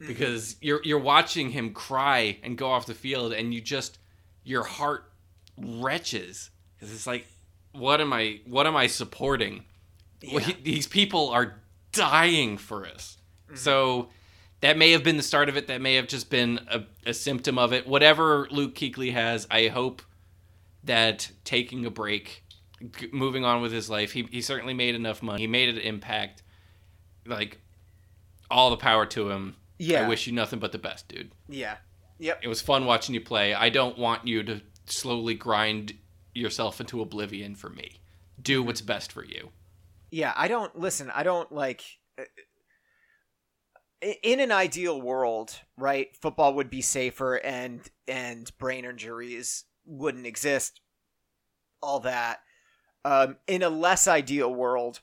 Mm-hmm. because you're you're watching him cry and go off the field, and you just your heart wretches because it's like, what am I what am I supporting? Well, he- these people are dying for us. Mm-hmm. So that may have been the start of it. That may have just been a, a symptom of it. Whatever Luke Kuechly has, I hope that taking a break, g- moving on with his life, he, he certainly made enough money. He made an impact. Like, all the power to him. Yeah. I wish you nothing but the best, dude. Yeah. Yep. It was fun watching you play. I don't want you to slowly grind yourself into oblivion for me. Do what's best for you. Yeah, I don't listen. I don't like. uh, in an ideal world, right? Football would be safer and and brain injuries wouldn't exist. All that. Um, in a less ideal world,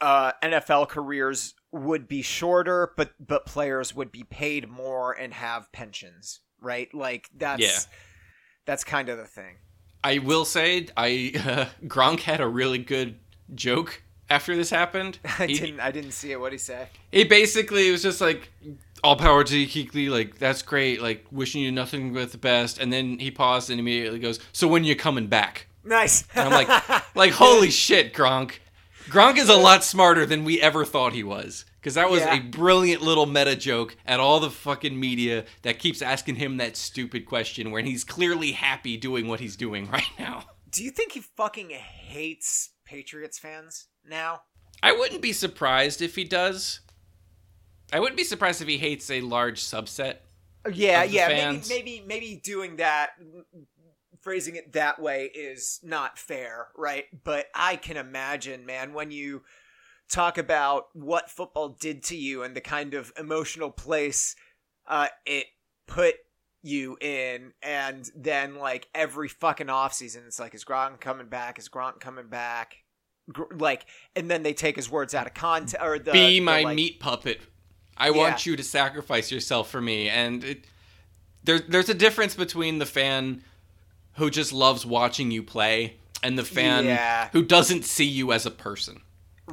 uh, NFL careers would be shorter, but but players would be paid more and have pensions, right? Like that's Yeah. that's kind of the thing. I will say, I uh, Gronk had a really good joke after this happened. I He- didn't I didn't see it. What he say? He basically it was just like, all power to you, Kuechly. Like, that's great. Like, wishing you nothing but the best. And then he paused and immediately goes, So when you coming back? Nice. And I'm like, like, holy shit, Gronk. Gronk is a lot smarter than we ever thought he was. Because that was Yeah. a brilliant little meta joke at all the fucking media that keeps asking him that stupid question when he's clearly happy doing what he's doing right now. Do you think he fucking hates Patriots fans now? I wouldn't be surprised if he does. I wouldn't be surprised if he hates a large subset. Yeah, Of the yeah. fans. Maybe, maybe, maybe doing that, phrasing it that way is not fair, right? But I can imagine, man, when you talk about what football did to you and the kind of emotional place uh, it put you in, and then like every fucking offseason, it's like, is Gronk coming back? Is Gronk coming back? Gr- Like, and then they take his words out of context, or the Be the, my like- meat puppet. I want you to sacrifice yourself for me. And it, there, there's a difference between the fan who just loves watching you play and the fan Yeah. who doesn't see you as a person.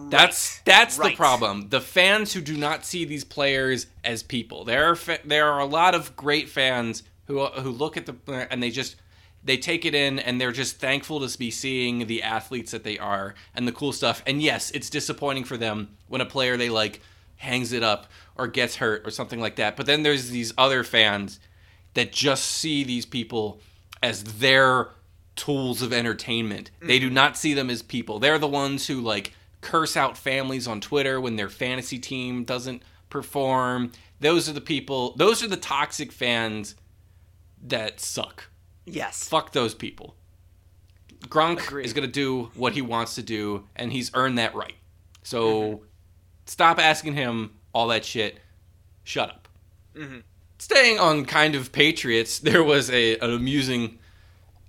That's that's the problem. The fans who do not see these players as people. There are fa- there are a lot of great fans who who look at the and they just they take it in and they're just thankful to be seeing the athletes that they are and the cool stuff. And yes, it's disappointing for them when a player they like hangs it up or gets hurt or something like that. But then there's these other fans that just see these people as their tools of entertainment. They do mm-hmm. not see them as people. They're the ones who like curse out families on Twitter when their fantasy team doesn't perform. Those are the people, those are the toxic fans that suck. Yes. Fuck those people. Gronk Agreed. is going to do what he wants to do and he's earned that right. So mm-hmm. stop asking him all that shit. Shut up. Mm-hmm. Staying on kind of Patriots, there was a an amusing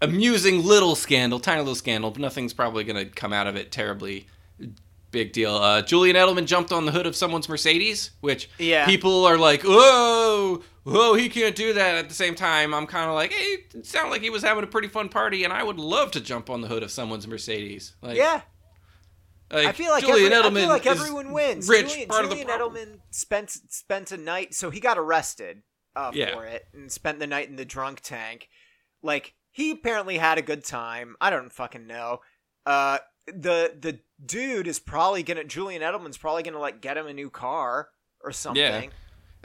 amusing little scandal, tiny little scandal, but nothing's probably going to come out of it terribly big deal. Uh, Julian Edelman jumped on the hood of someone's Mercedes, which Yeah. people are like, whoa, whoa, he can't do that. At the same time, I'm kind of like, hey, it sounded like he was having a pretty fun party, and I would love to jump on the hood of someone's Mercedes. Like, Yeah. like, I feel like Julian every, Edelman I feel like everyone wins. Rich, Julian, part Julian of the. Edelman spent spent a night, so he got arrested uh, Yeah. for it and spent the night in the drunk tank. Like he apparently had a good time. I don't fucking know. Uh, the the dude is probably gonna Julian Edelman's probably gonna like get him a new car or something.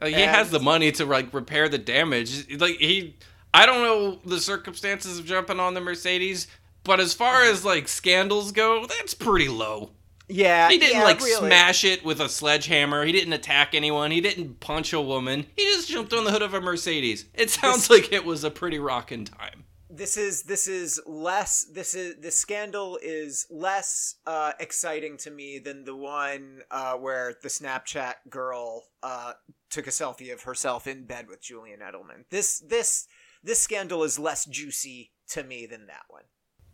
Like, he has the money to like repair the damage. Like he, I don't know the circumstances of jumping on the Mercedes, but as far as like scandals go, that's pretty low. Yeah, He didn't yeah, like really. smash it with a sledgehammer. He didn't attack anyone. He didn't punch a woman. He just jumped on the hood of a Mercedes. It sounds like it was a pretty rockin' time. This is this is less this is the scandal is less uh exciting to me than the one uh where the snapchat girl uh took a selfie of herself in bed with julian edelman this this this scandal is less juicy to me than that one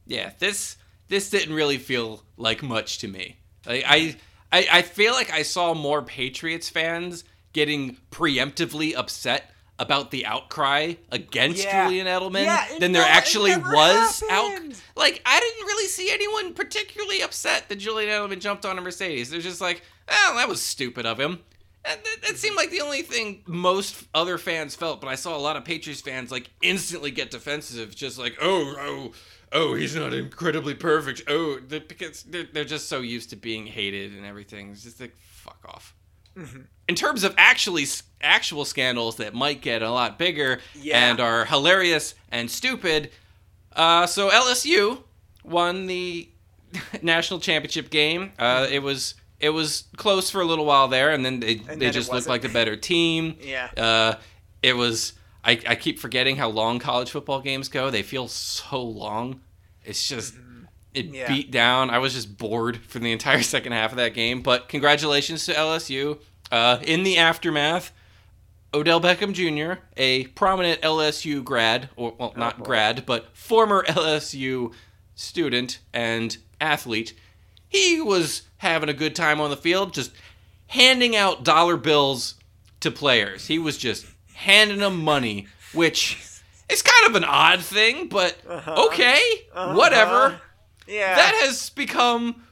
Yeah, this this didn't really feel like much to me. Like I, I I feel like I saw more Patriots fans getting preemptively upset about the outcry against Yeah. Julian Edelman Yeah, than there no- it actually was out. Like I didn't really see anyone particularly upset that Julian Edelman jumped on a Mercedes. They're just like, oh, that was stupid of him. And that, that seemed like the only thing most other fans felt, but I saw a lot of Patriots fans like instantly get defensive, just like, oh, oh, oh, he's not incredibly perfect. Oh, because they're, they're just so used to being hated and everything. It's just like, fuck off. In terms of actually actual scandals that might get a lot bigger Yeah. and are hilarious and stupid, uh, so LSU won the national championship game. Uh, it was it was close for a little while there, and then they And they then it just looked like the better team. Yeah. Uh, it was. I, I keep forgetting how long college football games go. They feel so long. It's just it Mm-hmm. Yeah. beat down. I was just bored for the entire second half of that game. But congratulations to LSU. Uh, in the aftermath, Odell Beckham Jr., a prominent LSU grad, or well, not boy. grad, but former LSU student and athlete, he was having a good time on the field, just handing out dollar bills to players. He was just handing them money, which is kind of an odd thing, but Uh-huh. okay, Uh-huh. whatever. Yeah. That has become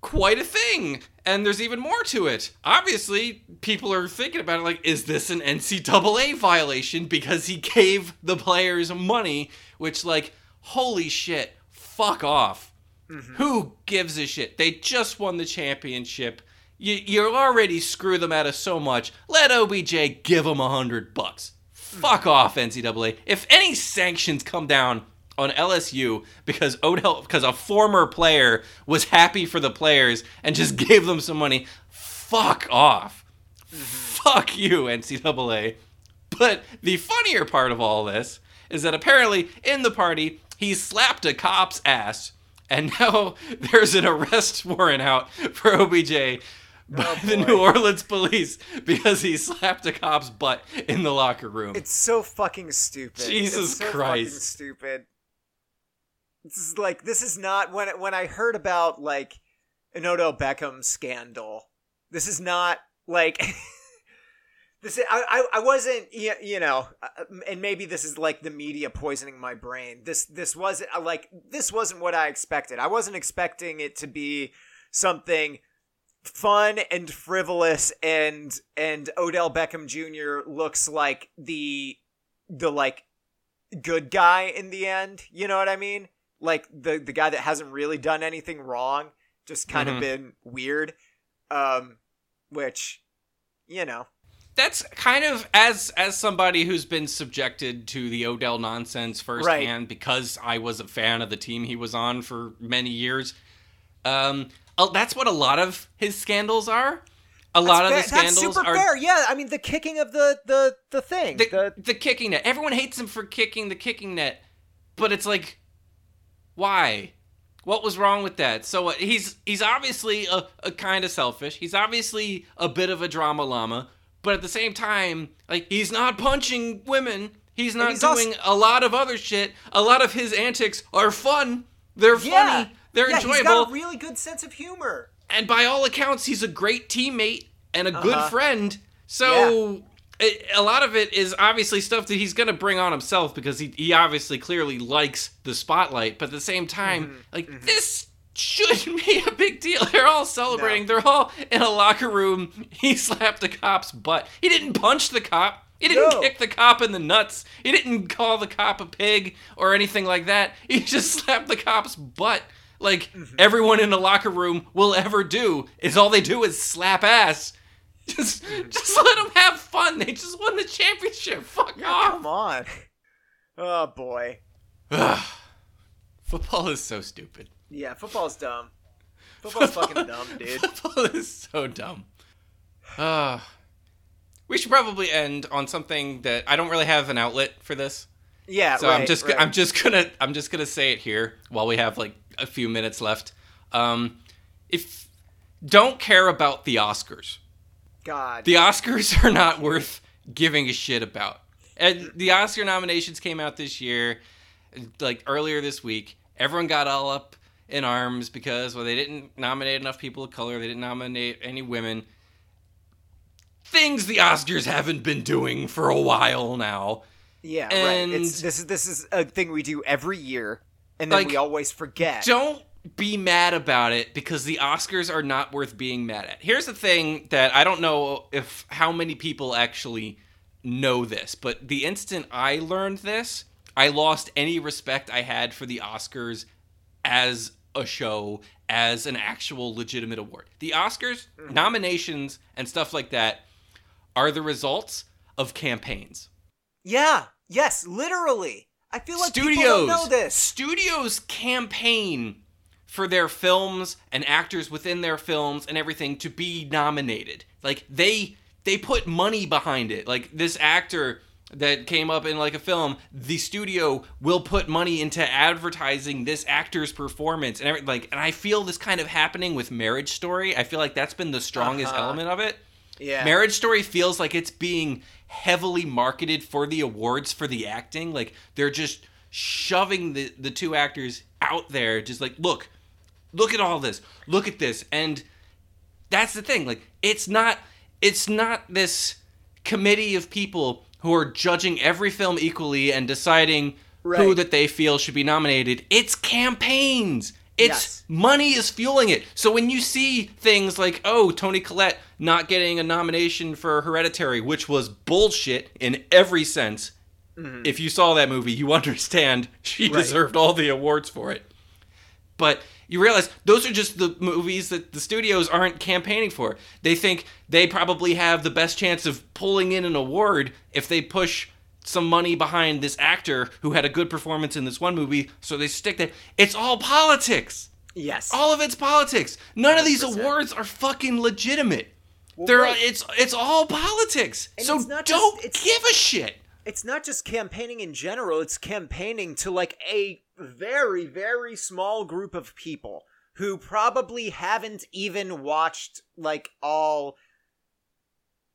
quite a thing. And there's even more to it. Obviously, people are thinking about it like, is this an NCAA violation because he gave the players money? Which, like, holy shit, fuck off. Mm-hmm. Who gives a shit? They just won the championship. You, you already screw them out of so much. Let OBJ give them a hundred bucks. Mm. Fuck off, NCAA. If any sanctions come down on LSU because Odell, because a former player was happy for the players and just gave them some money, fuck off. Mm-hmm. Fuck you, NCAA. But the funnier part of all this is that apparently in the party he slapped a cop's ass, and now there's an arrest warrant out for OBJ by oh, the. New Orleans police because he slapped a cop's butt in the locker room. It's so fucking stupid. Jesus it's so Christ. Fucking stupid. This is like this is not when when I heard about like an Odell Beckham scandal. This is not like this. Is, I, I I wasn't you you know, uh, and maybe this is like the media poisoning my brain. This this wasn't uh, like this wasn't what I expected. I wasn't expecting it to be something fun and frivolous and and Odell Beckham Jr. looks like the the like good guy in the end, you know what I mean? Like the the guy that hasn't really done anything wrong, just kind Mhm. of been weird um which you know, that's kind of as as somebody who's been subjected to the Odell nonsense firsthand because I was a fan of the team he was on for many years. Um, that's what a lot of his scandals are. A lot of the That's fair- scandals That's super are fair. Yeah, I mean the kicking of the the the thing. the, the the kicking net. Everyone hates him for kicking the kicking net, but it's like, why? What was wrong with that? So what, he's he's obviously a, a kind of selfish. He's obviously a bit of a drama llama, but at the same time, like he's not punching women. He's not he's also- doing a lot of other shit. A lot of his antics are fun. They're yeah. funny. They're yeah, enjoyable. He's got a really good sense of humor. and by all accounts, he's a great teammate and a good Uh-huh. friend. So it, a lot of it is obviously stuff that he's going to bring on himself because he, he obviously clearly likes the spotlight. But at the same time, Mm-hmm. like this shouldn't be a big deal. They're all celebrating. No. They're all in a locker room. He slapped the cop's butt. He didn't punch the cop. He didn't No. kick the cop in the nuts. He didn't call the cop a pig or anything like that. He just slapped the cop's butt. Like Mm-hmm. everyone in the locker room will ever do is all they do is slap ass. Just, Mm-hmm. just let them have fun. They just won the championship. Fuck off. Come on. Oh boy. Football is so stupid. Yeah, football's dumb. Football's fucking dumb, dude. Football is so dumb. Uh, we should probably end on something that I don't really have an outlet for this. Yeah, So right, I'm just right. I'm just gonna I'm just gonna say it here while we have like a few minutes left. Um, if don't care about the Oscars. God. The Oscars are not worth giving a shit about. And the Oscar nominations came out this year, like earlier this week. Everyone got all up in arms because well they didn't nominate enough people of color, they didn't nominate any women. Things the Oscars haven't been doing for a while now. yeah, and- right. It's, this is this is a thing we do every year, and then Like, we always forget. Don't be mad about it because the Oscars are not worth being mad at. Here's the thing that I don't know if how many people actually know this, but the instant I learned this, I lost any respect I had for the Oscars as a show, as an actual legitimate award. The Oscars mm. nominations and stuff like that are the results of campaigns. Yeah. Yes. Literally. I feel like people don't know this. studios campaign for their films and actors within their films and everything to be nominated like they they put money behind it like this actor that came up in like a film the studio will put money into advertising this actor's performance and every, like and i feel this kind of happening with marriage story i feel like that's been the strongest Uh-huh. element of it Yeah. Marriage Story feels like it's being heavily marketed for the awards for the acting. Like they're just shoving the the two actors out there just like, "Look. Look at all this. Look at this." And that's the thing. Like it's not it's not this committee of people who are judging every film equally and deciding who that they feel should be nominated. It's campaigns. It's Yes. money is fueling it. So when you see things like, oh, Toni Collette not getting a nomination for Hereditary, which was bullshit in every sense, if you saw that movie, you understand she Mm-hmm. Right. deserved all the awards for it. But you realize those are just the movies that the studios aren't campaigning for. They think they probably have the best chance of pulling in an award if they push some money behind this actor who had a good performance in this one movie, so they stick that. It's all politics. Yes. All of it's politics. None of these awards are fucking legitimate. They're right. it's it's all politics. And so just- don't it's- give a shit. it's not just campaigning in general, it's campaigning to like a very, very small group of people who probably haven't even watched like all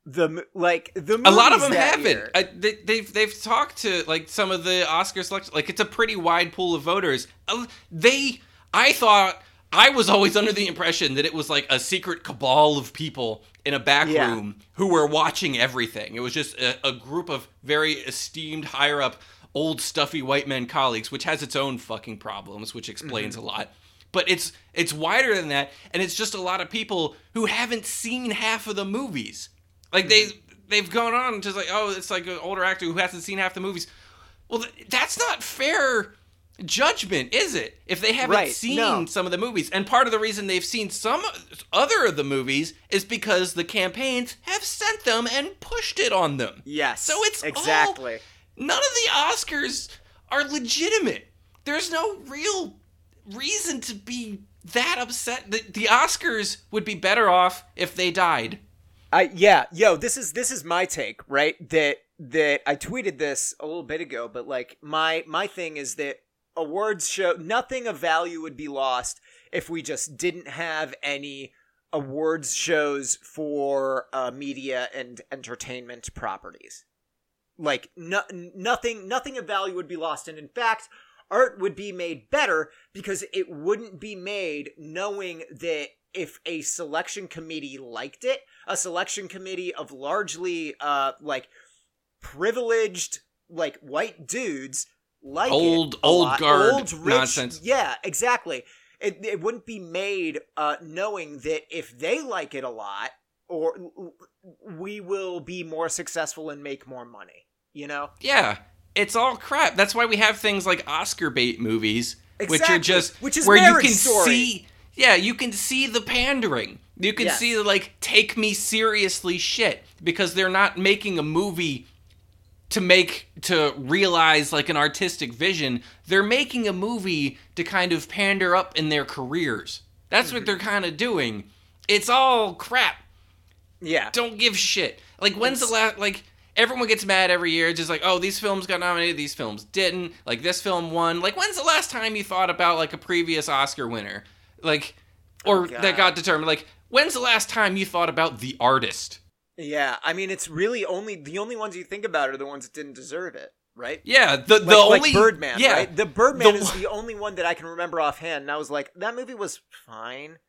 the like the a lot of them haven't. I, they, they've they've talked to like some of the Oscar selection. Like it's a pretty wide pool of voters. Uh, They, I thought I was always under the impression that it was like a secret cabal of people in a back Yeah. room who were watching everything. It was just a, a group of very esteemed, higher up, old stuffy white men colleagues, which has its own fucking problems, which explains Mm-hmm. a lot. But it's it's wider than that, and it's just a lot of people who haven't seen half of the movies. Like they they've gone on just like oh it's like an older actor who hasn't seen half the movies. Well, th- that's not fair judgment, is it? If they haven't Right, seen no. some of the movies, and part of the reason they've seen some other of the movies is because the campaigns have sent them and pushed it on them. yes. So it's all- exactly. None of the Oscars are legitimate. There's no real reason to be that upset. The, the Oscars would be better off if they died. I yeah, yo, this is this is my take, right? That that I tweeted this a little bit ago, but like my my thing is that awards show nothing of value would be lost if we just didn't have any awards shows for uh, media and entertainment properties. Like no, nothing nothing of value would be lost and in fact art would be made better because it wouldn't be made knowing that if a selection committee liked it, a selection committee of largely uh like privileged like white dudes like Old- a old lot. guard old rich, nonsense. Yeah, exactly. It it wouldn't be made uh knowing that if they like it a lot or we will be more successful and make more money, you know? Yeah, it's all crap. That's why we have things like Oscar bait movies, which are just which is where you can Story. see. Yeah, you can see the pandering. You can Yes. see the like take me seriously shit because they're not making a movie to make to realize like an artistic vision. They're making a movie to kind of pander up in their careers. That's Mm-hmm. what they're kind of doing. It's all crap Yeah. don't give shit. Like when's the last like everyone gets mad every year just like oh these films got nominated these films didn't. Like this film won. Like when's the last time you thought about like a previous Oscar winner? Like oh or Oh, that got determined. Like when's the last time you thought about the artist? Yeah, I mean it's really only the only ones you think about are the ones that didn't deserve it, right? yeah the the Like, only like Birdman, yeah. right? The Birdman The is the only one that I can remember offhand, and I was like, that movie was fine,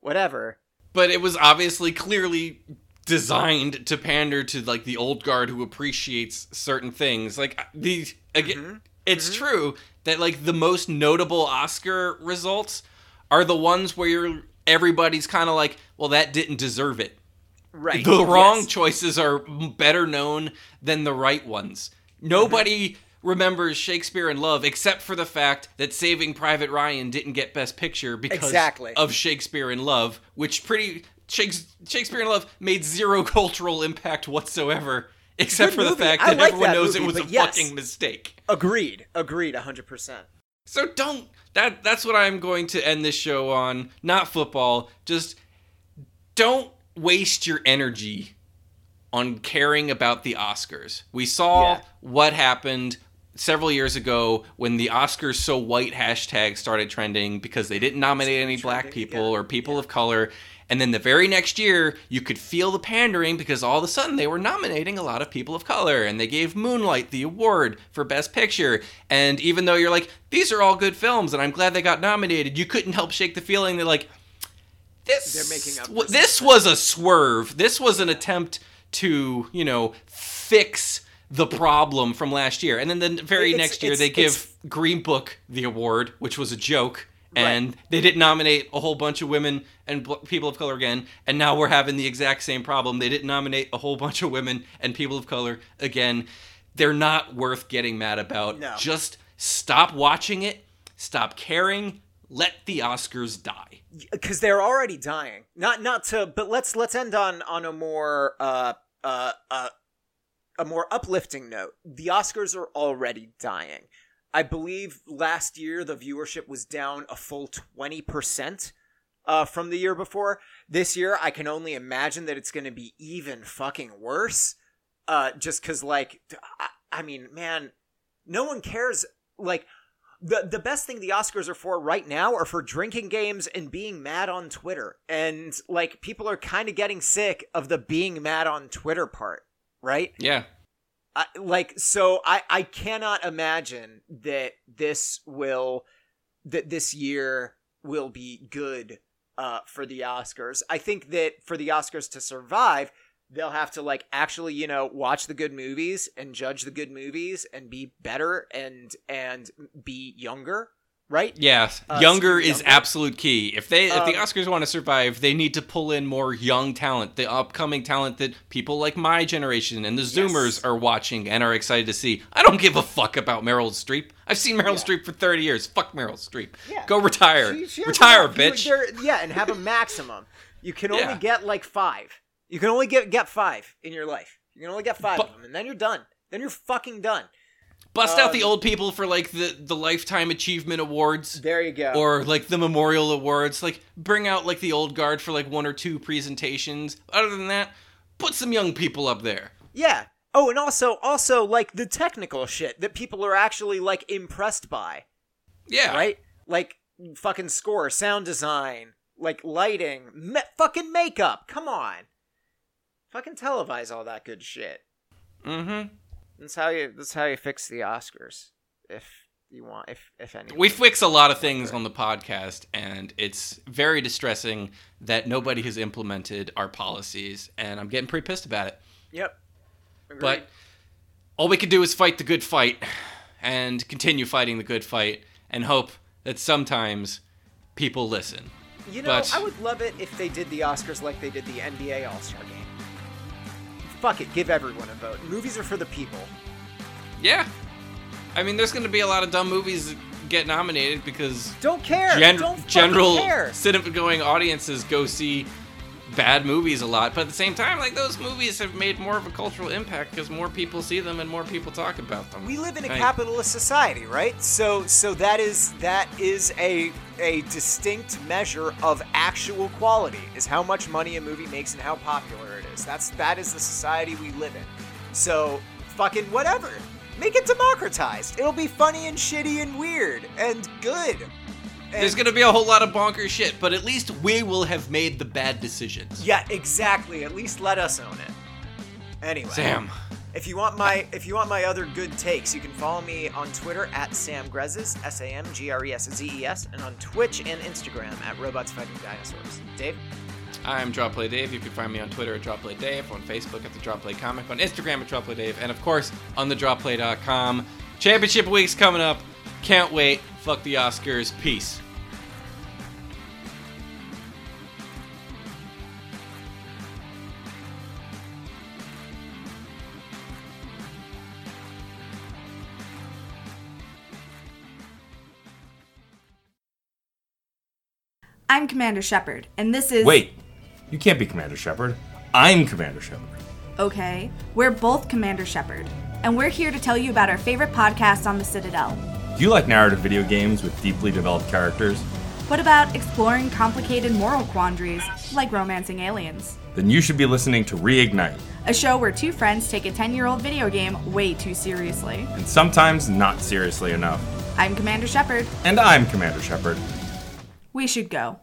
whatever. but it was obviously clearly designed to pander to like the old guard who appreciates certain things like the again Mhm. it's true that like the most notable oscar results are the ones where you're everybody's kind of like well that didn't deserve it Right. the wrong yes. choices are better known than the right ones. Nobody remembers Shakespeare in Love except for the fact that Saving Private Ryan didn't get Best Picture because Exactly. of Shakespeare in Love, which pretty Shakespeare in Love made zero cultural impact whatsoever, except Good for the movie. fact I that like everyone that knows it was a yes. fucking mistake. Agreed. Agreed. hundred percent. So don't that that's what I'm going to end this show on. Not football. Just don't waste your energy on caring about the Oscars. We saw Yeah. what happened. several years ago when the Oscars so white hashtag started trending because they didn't nominate any black people yeah, or people of color. And then the very next year, you could feel the pandering because all of a sudden they were nominating a lot of people of color and they gave Moonlight the award for Best Picture. And even though you're like, these are all good films and I'm glad they got nominated, you couldn't help shake the feeling that, like, this, They're making up w- this was a swerve. This was an attempt to, you know, fix the problem from last year. And then the very It's- next year, they give Green Book the award, which was a joke. Right. And they didn't nominate a whole bunch of women and bl- people of color again. And now we're having the exact same problem. They didn't nominate a whole bunch of women and people of color again. They're not worth getting mad about. No. Just stop watching it, stop caring, let the Oscars die. because they're already dying. Not not to, but let's let's end on on a more uh uh uh a more uplifting note. The Oscars are already dying. I believe last year the viewership was down a full twenty percent. Uh, from the year before. This year, I can only imagine that it's going to be even fucking worse. Uh, just because, like, I, I mean, man, no one cares. Like, the the best thing the Oscars are for right now are for drinking games and being mad on Twitter. And like people are kind of getting sick of the being mad on Twitter part, right? Yeah. I, like so I I cannot imagine that this will that this year will be good uh for the Oscars. I think that for the Oscars to survive, they'll have to like actually, you know, watch the good movies and judge the good movies and be better and and be younger, right? Yeah, Uh, younger is younger. absolute key. If they if the Um, Oscars want to survive, they need to pull in more young talent, the upcoming talent that people like my generation and the Zoomers Yes. are watching and are excited to see. I don't give a fuck about Meryl Streep. I've seen Meryl Yeah. Streep for 30 years. Fuck Meryl Streep. Yeah. Go retire. She- she retire, you- bitch. there- yeah, and have a maximum. You can only Yeah. get like five. You can only get get five in your life. You can only get five But- of them, and then you're done. Then you're fucking done. Bust out the um, old people for like the the lifetime achievement awards. There you go. or like the memorial awards like bring out like the old guard for like one or two presentations other than that put some young people up there yeah. Oh, and also also like the technical shit that people are actually like impressed by, yeah right? Like fucking score, sound design, like lighting, me- fucking makeup. Come on. Fucking televise all that good shit. mm-hmm That's how you. That's how you fix the Oscars. If you want, if if any. we fix a lot of things on the podcast and it's very distressing that nobody has implemented our policies and i'm getting pretty pissed about it Yep. Agreed. but all we can do is fight the good fight and continue fighting the good fight and hope that sometimes people listen you know, but- I would love it if they did the Oscars like they did the NBA All Star Game. Fuck it, give everyone a vote. Movies are for the people. yeah i mean there's going to be a lot of dumb movies that get nominated because Don't care. gen- Don't general care. cinema going audiences go see bad movies a lot but at the same time like those movies have made more of a cultural impact because more people see them and more people talk about them We live in a Right. capitalist society, right? So so that is that is a a distinct measure of actual quality is how much money a movie makes and how popular is. That's that is the society we live in. So fucking whatever. Make it democratized. It'll be funny and shitty and weird and good. And- there's gonna be a whole lot of bonkers shit but at least we will have made the bad decisions Yeah, exactly. At least let us own it. Anyway, sam if you want my if you want my other good takes, you can follow me on Twitter at Sam Greszes, S A M G R E S Z E S, and on Twitch and Instagram at Robots Fighting Dinosaurs. Dave, i'm dropplay dave. You can find me on twitter at dropplay dave on facebook at the dropplay comic on instagram at dropplay dave and of course on the dropplay.com championship week's coming up. Can't wait. Fuck the oscars. Peace. I'm Commander Shepard, and this is. Wait, you can't be Commander Shepard. I'm Commander Shepard. Okay, we're both Commander Shepard, and we're here to tell you about our favorite podcasts on the Citadel. Do you like narrative video games with deeply developed characters? What about exploring complicated moral quandaries, like romancing aliens? Then you should be listening to Reignite, A show where two friends take a 10 year old video game way too seriously. and sometimes not seriously enough. I'm Commander Shepard. And I'm Commander Shepard. We should go.